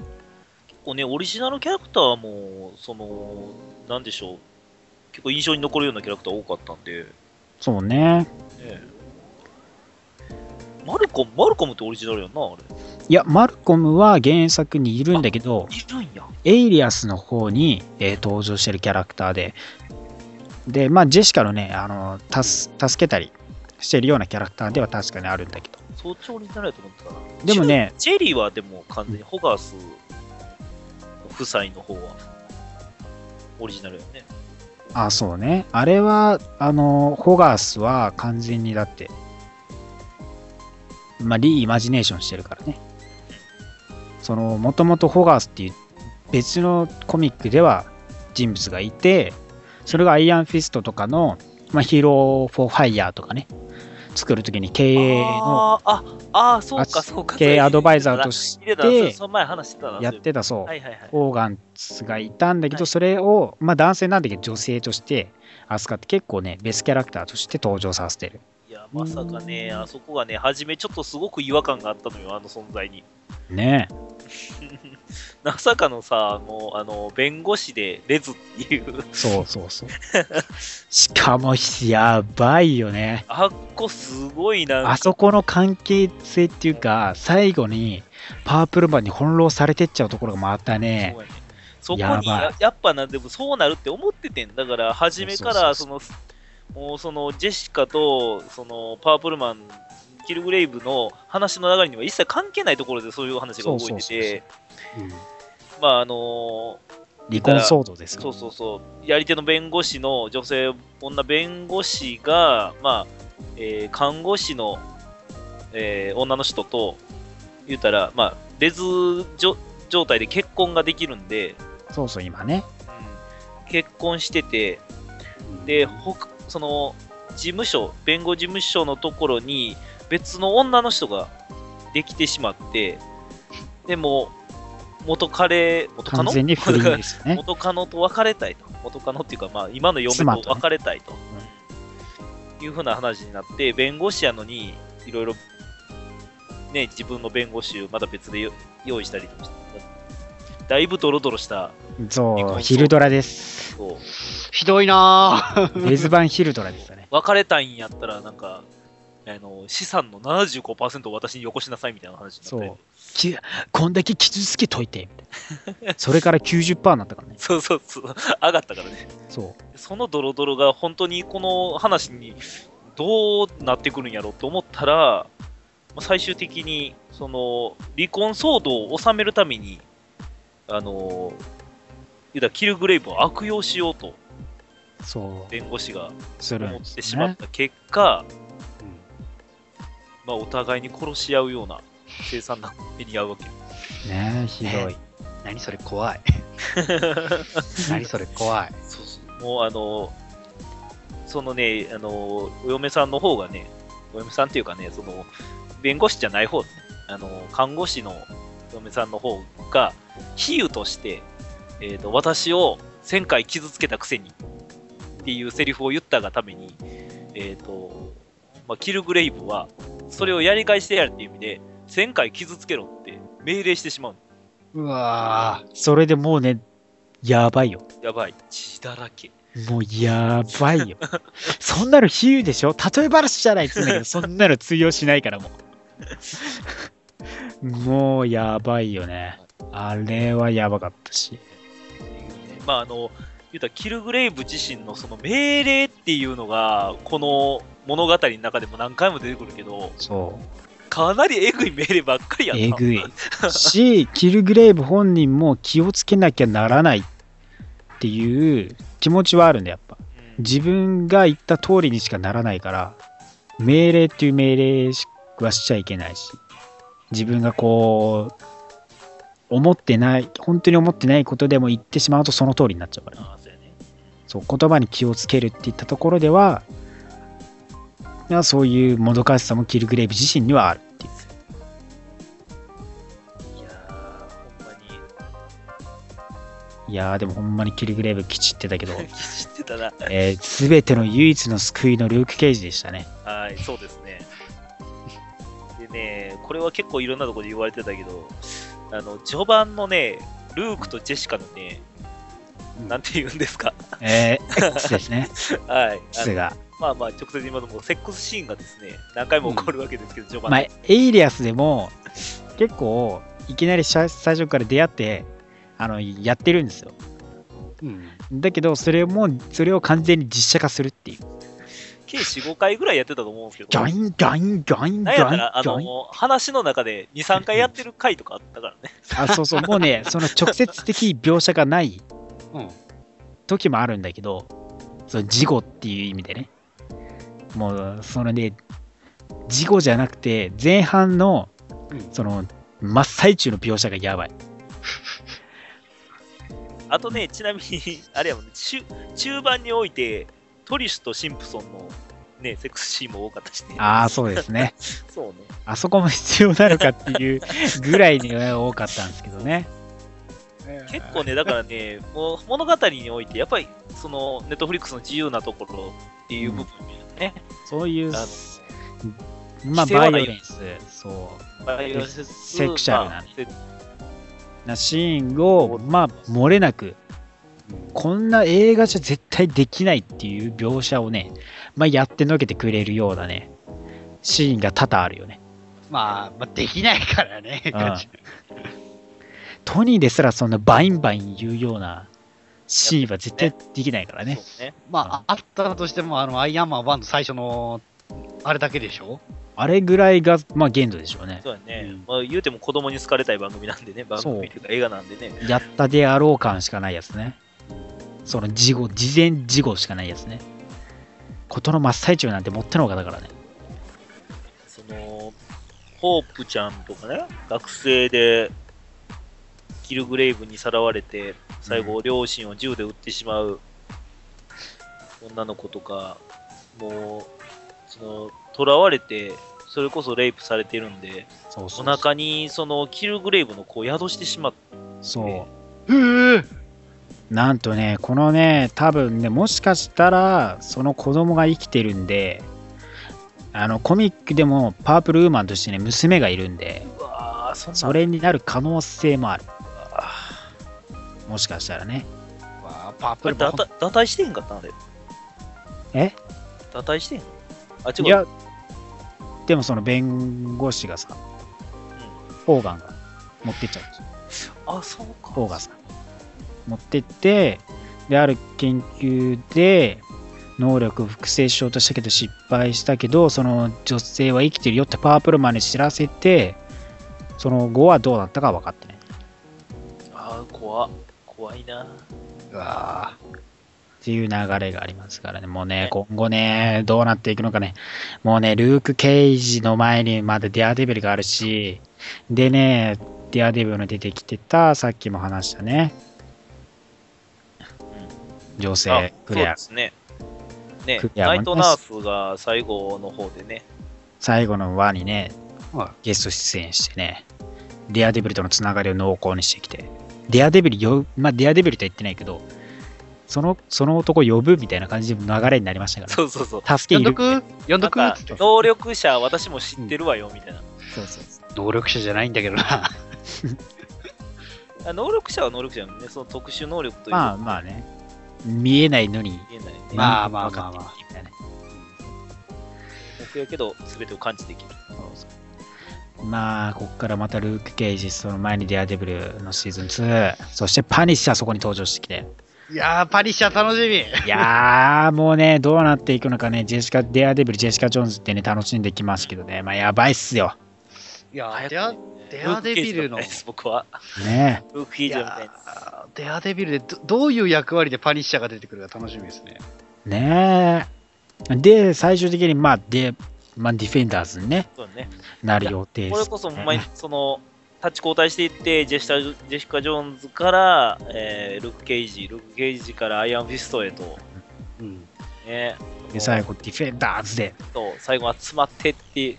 構ね、オリジナルキャラクターも、その、なんでしょう、結構印象に残るようなキャラクター多かったんで、そうね、ねマルコム、マルコムってオリジナルやんな、あれ。いや、マルコムは原作にいるんだけど、いるんや。エイリアスの方に、えー登場してるキャラクターで、で、まあ、ジェシカのね、あの助助けたりしてるようなキャラクターでは確かにあるんだけど、と思ってたな。でもねジェリーはでも完全にホガース夫妻の方はオリジナルやね。あ、そうね、あれは、あの、ホガースは完全にだって、まあ、 reimagination してるからね。その、もともとホガースっていう別のコミックでは人物がいて、それがアイアンフィストとかの、まあ、ヒーロー・フォー・ハイヤーとかね、作るときに経営のあーあ、そうか、そうか。経営アドバイザーとして。やってたそう。ホガースがいたんだけど、はいそれを、まあ、男性なんだけど女性として扱って結構ね別キャラクターとして登場させてるいや、まさかね、あそこがね、初めちょっとすごく違和感があったのよ、あの存在に。ね (laughs) まさかのさ、もう、あの、弁護士でレズっていう、そうそうそう。(laughs) しかもやばいよね。あっこすごいなあそこの関係性っていうか最後にパープルマンに翻弄されてっちゃうところがまたね。そね。そこにやややっぱなんでもそうなるって思っててんだ。から初めからそのもうそのジェシカとそのパープルマンキルグレイブの話の流れには一切関係ないところでそういう話が動いてて。うんまああの離婚騒動ですそうそうそう。やり手の弁護士の女性女弁護士がまあ、えー看護師の、えー女の人と言うたらまあレズ状状態で結婚ができるんで。そうそう今ね。うん。結婚してて、で、ほかその、事務所、弁護事務所のところに別の女の人ができてしまって、でも、元彼、元カノ？完全に不倫ですよね。元カノと別れたいと。元カノっていうか、まあ、今の嫁妻とねと別れたいと。いうふうな話になって、弁護士やのに、いろいろ、ね、自分の弁護士をまだ別でよ用意したりとかして、だいぶドロドロした、そうヒルドラです。ひどいなぁ。(laughs) レズ版ヒルドラでしたね別れたいんやったら、なんか、あの資産の75%を私によこしなさいみたいな話になってそうきこんだけ傷つけといて。みたいなそれから90%になったからね。(laughs) そうそうそう、上がったからね。そう。そのドロドロが本当にこの話にどうなってくるんやろうと思ったら、まあ最終的にその離婚騒動を収めるために、あの言うたらキルグレイブを悪用しようとそう。弁護士が思ってしまっねた結果、まあ、お互いに殺し合うような凄惨な目に遭うわけ。ねひどい何それ怖い。(laughs) 何それ怖い。そうそうもうあの、そのね、あの、お嫁さんの方がね、お嫁さんっていうかね、その、弁護士じゃない方あの、看護師の嫁さんの方が、比喩として、えっ、と、私を1000回傷つけたくせにっていうセリフを言ったがために、えっ、と、まあ、キルグレイブは、それをやり返してやるっていう意味で、1000回傷つけろって命令してしまう。うわぁ。それでもうねやばいよやばい。血だらけ。もうやばいよ (laughs) そんなの比喩でしょ？例え話じゃないっつうんだけどそんなの通用しないからもう (laughs) もうやばいよねあれはやばかったしまああの、言うたらキルグレイブ自身のその命令っていうのが、この物語の中でも何回も出てくるけど、そうかなりえぐい命令ばっかりやった。えぐいし、キルグレイブ本人も気をつけなきゃならないっていう気持ちはあるんだ、やっぱ。うん自分が言った通りにしかならないから、命令っていう命令はしちゃいけないし、自分がこう、思ってない、本当に思ってないことでも言ってしまうとその通りになっちゃうから。そう、言葉に気をつけるっていったところでは、いやそういうもどかしさもキルグレイブ自身にはあるっていう。いやー、ほんまに。いやー、でもほんまにキルグレイブきちってたけど、(laughs) 知ってたな。えー、全ての唯一の救いのルーク・ケイジでしたね。はい、そうですね。でね、これは結構いろんなところで言われてたけど、あの、序盤のね、ルークとジェシカのね、なんて言うんですか。えー、X ですね。はい。あ X のが。まあまあ、直接今のもセックスシーンがですね、何回も起こるわけですけど、序盤まあで。、エイリアスでも結構いきなり最最初から出会ってあのやってるんですよ。うん。だけどそれもそれを完全に実写化するっていう。計4、5回ぐらいやってたと思うんですけど、ギョインギョインギョインギョインなんやったら、あの、話の中で2、3回やってる回とかあったからね。あそうそうもうねその直接的描写がない (laughs) うん。時もあるんだけどその事故っていう意味でねもうそのね事故じゃなくて前半のうんその真っ最中の描写がやばい。(laughs) あとね、ちなみに、(laughs) あれやもんね、中中盤において、トリシュとシンプソンの、ね、セックスシーンも多かったしね。ああそうですね。(laughs) そうね。あそこも必要なのかっていうぐらいには多かったんですけどね。結構ね、だからね、もう物語において、やっぱり、その、ネットフリックスの自由なところっていう部分ね、そういうあ、まあ、バイオレンス、そう、バイオレンスセクシャルななシーンを、まあ、漏れなく、こんな映画じゃ絶対できないっていう描写をね、まあ、やってのけてくれるようなね、シーンが多々あるよね。まあ、まあ、できないからね。うんトニーですらそんなバインバイン言うようなシーンは絶対できないからね。ね。まあ、ああったとしても、あの、アイアンマン1の最初の、あれだけでしょ？あれぐらいが、まあ、限度でしょうね。そうやね、うんまあ、言うても子供に好かれたい番組なんでね、番組というか映画なんでね。やったであろう感しかないやつね。その事後、事前事後しかないやつね。ことの真っ最中なんてもってのほかだからね。その、ホープちゃんとかね、学生で、キルグレイブにさらわれて、最後、両親を銃で撃ってしまう。女の子とか、もう、その、囚われて、それこそレイプされてるんで、そうそうお腹にそのキルグレイブの子を宿してしまって、そう。へえなんとね、このね、多分ね、もしかしたら、その子供が生きてるんで、あの、コミックでもパープルウーマンとしてね、娘がいるんで、それになる可能性もある。もしかしたらね。わあパーあれ、プルもだた堕胎してへんかった？んあれ。え？堕胎してへんの？あ、違う。いや、でもその弁護士がさ、オーガンが持ってっちゃうんですよ。あ、そうか。オーガンさん。持ってって、で、ある研究で、能力を複製しようとしたけど失敗したけど、その女性は生きてるよってパープルマンに知らせて、その後はどうなったか分かってない。あー、怖怖いな。うわっていう流れがありますからね、もうね、今後ね、どうなっていくのかね、もうね、ルーク・ケイジの前にまだデアデビルがあるし、でね、デアデビルの出てきてた、さっきも話したね、女あ性、クそうレアで、すね。ねナイトナースが最後の方でね、最後の輪にね、はゲスト出演してね、デアデビルとのつながりを濃厚にしてきて、デアデビルよ、まあ、デアデビルとは言ってないけど、そのその男呼ぶみたいな感じの流れになりましたかそうそうそう。ら、助け読んいるどく？読んどく？能力者、私も知ってるわよ、みたいな。そうそうそう。能力者じゃないんだけどな。(laughs) あ能力者は能力者なんでね、その特殊能力というか。まあまあね、見えないのに、言えないね。まあまあまあまあ。分かってるみたいな。ね僕やけど、全てを感知できる。まあ、こっからまたルーク・ケイジ、その前にデアデビルのシーズン2、そしてパニッシャーそこに登場してきて、いやー、パリッシャー楽しみ。いやー、もうね、どうなっていくのかね、ジェシカ、デアデビル、ジェシカ・ジョーンズってね、楽しんできますけどね、まあ、やばいっすよ。いやー、デア、デアデビルの僕は。ねルーク・ケイジみたいな。デアデビルでどどういう役割でパニッシャーが出てくるか楽しみですね。ねえ。で、最終的に、まあ、で、まあ、ディフェンダーズにね、そうね。なる予定です、これこそ、まに、その、タッチ交代していって、ジェシカジェシカ・ジョーンズから、えールーク・ケイジ、ルーク・ケイジからアイアンフィストへと、うんね、で、最後、ディフェンダーズで。と最後集まってって、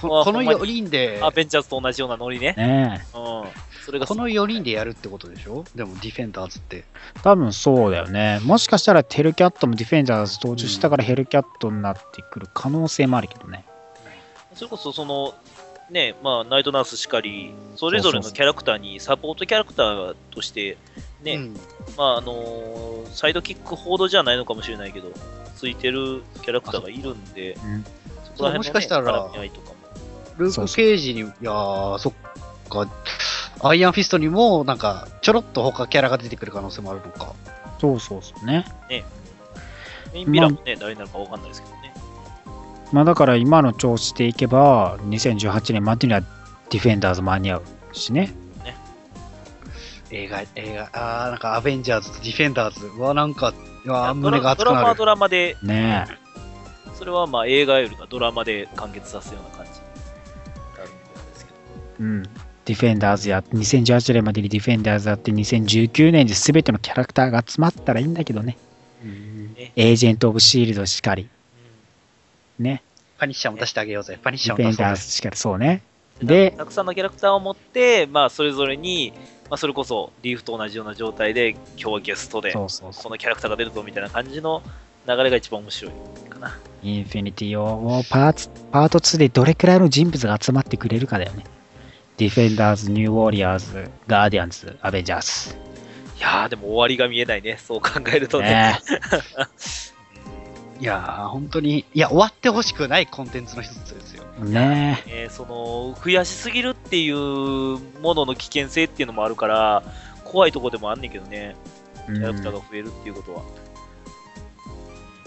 このほんまに4人で、アベンジャーズと同じようなノリね。ねうん。それがこの4人でやるってことでしょ？でもディフェンダーズって。多分そうだよね。もしかしたらヘルキャットもディフェンダーズ登場したからヘルキャットになってくる可能性もあるけどね。それこそその、ね、まあ、ナイトナースしかり、それぞれのキャラクターにサポートキャラクターとして、ね、うんまあ、あのーサイドキックほどじゃないのかもしれないけど、ついてるキャラクターがいるんで、うんそこら辺の、ね、もしかしたら絡み合いとかも。ルーク・ケイジに、いやー、そっか、アイアンフィストにも、なんか、ちょろっと他キャラが出てくる可能性もあるのか。そうそうそうね。メインヴィランもね、誰になるかわかんないですけどね。まあだから今の調子でいけば、2018年までにはディフェンダーズ間に合うしね。映画、映画、あー、なんかアベンジャーズとディフェンダーズ。うわ、なんか、うわ胸がラドラマは熱くなる。ドラマで、ねそれはまあ映画よりかドラマで完結させるような感うん。ディフェンダーズやって、2018年までにディフェンダーズやって、2019年で全てのキャラクターが集まったらいいんだけどね。うんエージェント・オブ・シールドしかり。ね。パニッシャーも出してあげようぜ。パニッシディフェンャーも出そうぜ。ダーズしかり、そうね。で、たくさんのキャラクターを持って、まあ、それぞれに、まあ、それこそリーフと同じような状態で、今日はゲストで、そうそうそう。このキャラクターが出るぞみたいな感じの流れが一番面白いかな。インフィニティをパーツパート2でどれくらいの人物が集まってくれるかだよね。ディフェンダーズ、ニューウォリアーズ、ガーディアンズ、アベンジャーズ。いやー、でも終わりが見えないね、そう考えるとね。ね (laughs) いやー、本当に、いや、終わってほしくないコンテンツの一つですよ。え。ねえーその増やしすぎるっていうものの危険性っていうのもあるから、怖いとこでもあんねんけどね、え。キャラクターうんが増えるっていうことは。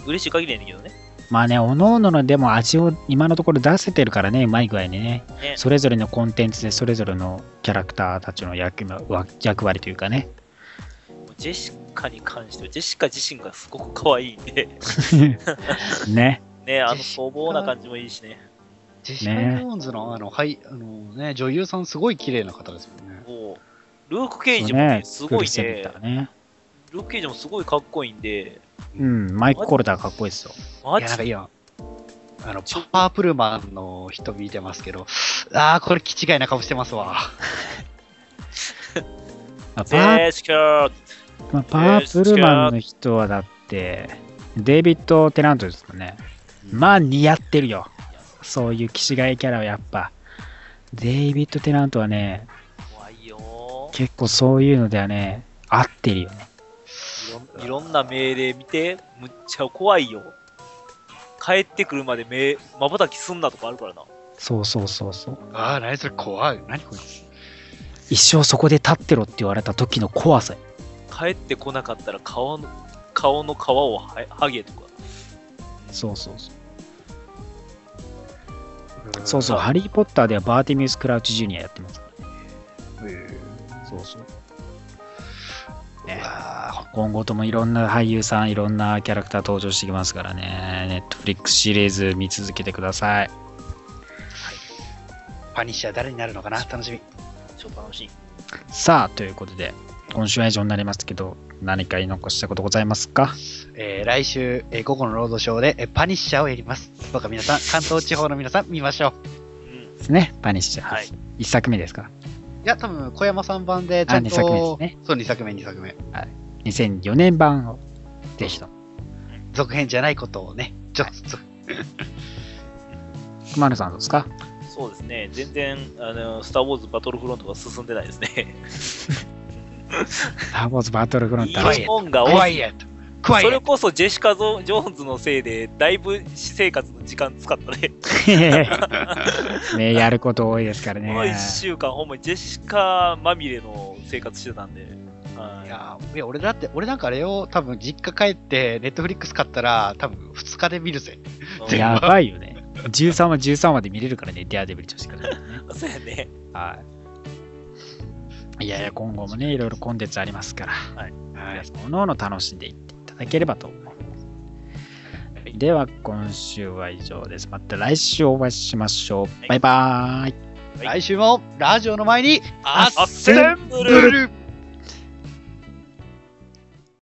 嬉しい限りやねんけどね。まあね、おのおののでも味を今のところ出せてるからね、うまい具合にね。ねそれぞれのコンテンツでそれぞれのキャラクターたちの役わ役割というかね。ジェシカに関しては、ジェシカ自身がすごく可愛いんで、(laughs) ね。(laughs) ね、あの粗暴な感じもいいしね。ジェシカ・ジねョーンズの、あの、はい、あのね、女優さんすごい綺麗な方ですもんね。ルーク・ケイジもね、すごいねね。ルーク・ケイジもすごいかっこいいんで、うん、マイク・コルダーかっこいいですよ。マいや、なんかジ今、あの、パープルマンの人見てますけど、あー、これ、気違いな顔してますわ。(laughs) まあパープルマンの人はだって、デイビッド・テナントですかね。まあ似合ってるよ。そういう気違いキャラはやっぱ。デイビッド・テナントはね、怖いよ結構そういうのではね、合ってるよね。いろんな命令見て、むっちゃ怖いよ。帰ってくるまで目、まばたきすんなとかあるからな。そうそうそうそう。あー、何それ、怖い。何こいつ。一生そこで立ってろって言われた時の怖さよ。帰ってこなかったら顔の、顔の皮をは剥げとか。そうそうそう。そうそう、ハリー・ポッターではバーティミウス・クラウチ・ジュニアやってますから。えそうそう。今後ともいろんな俳優さん、いろんなキャラクター登場してきますからね。ネットフリックスシリーズ見続けてください。ーパニッシャー誰になるのかな？楽しみ。超楽しい。さあ、ということで、今週は以上になりますけど、何か言い残したことございますか？えー来週、えー午後のロードショーで、えーパニッシャーをやります。どうか皆さん、関東地方の皆さん、見ましょう。うん。ですね、パニッシャー。はい。一作目ですか？いや、多分小山さん版で、ちゃんと、あ二作目ですねそう、2作目、2作目。2004年版をぜひと。続編じゃないことをね、ちょっと、熊野さんどうですか？そうですね。全然、あの、スター・ウォーズ・バトルフロントが進んでないですね。(laughs) スター・ウォーズ・バトルフロントいいもんがク多い。ワイエットそれこそジェシカ・ジョーンズのせいで、だいぶ私生活の時間使ったね。ね、やること多いですからこのね1。週間、ほんまにジェシカまみれの生活してたんで。はいいやーいや、俺だって、俺なんかあれよ、多分実家帰って、ネットフリックス買ったら、多分2日で見るぜ。うんやばいよね。13話、13話で見れるからね、デアデビル女子からね。(laughs) そうやね。はい。いやいや、今後もね、いろいろコンテンツありますから、はい皆さん、おのおの楽しんでいっただければと思います。では、今週は以上です。また来週お会いしましょう。バイバーイ。来週もラジオの前にアアッッセンブル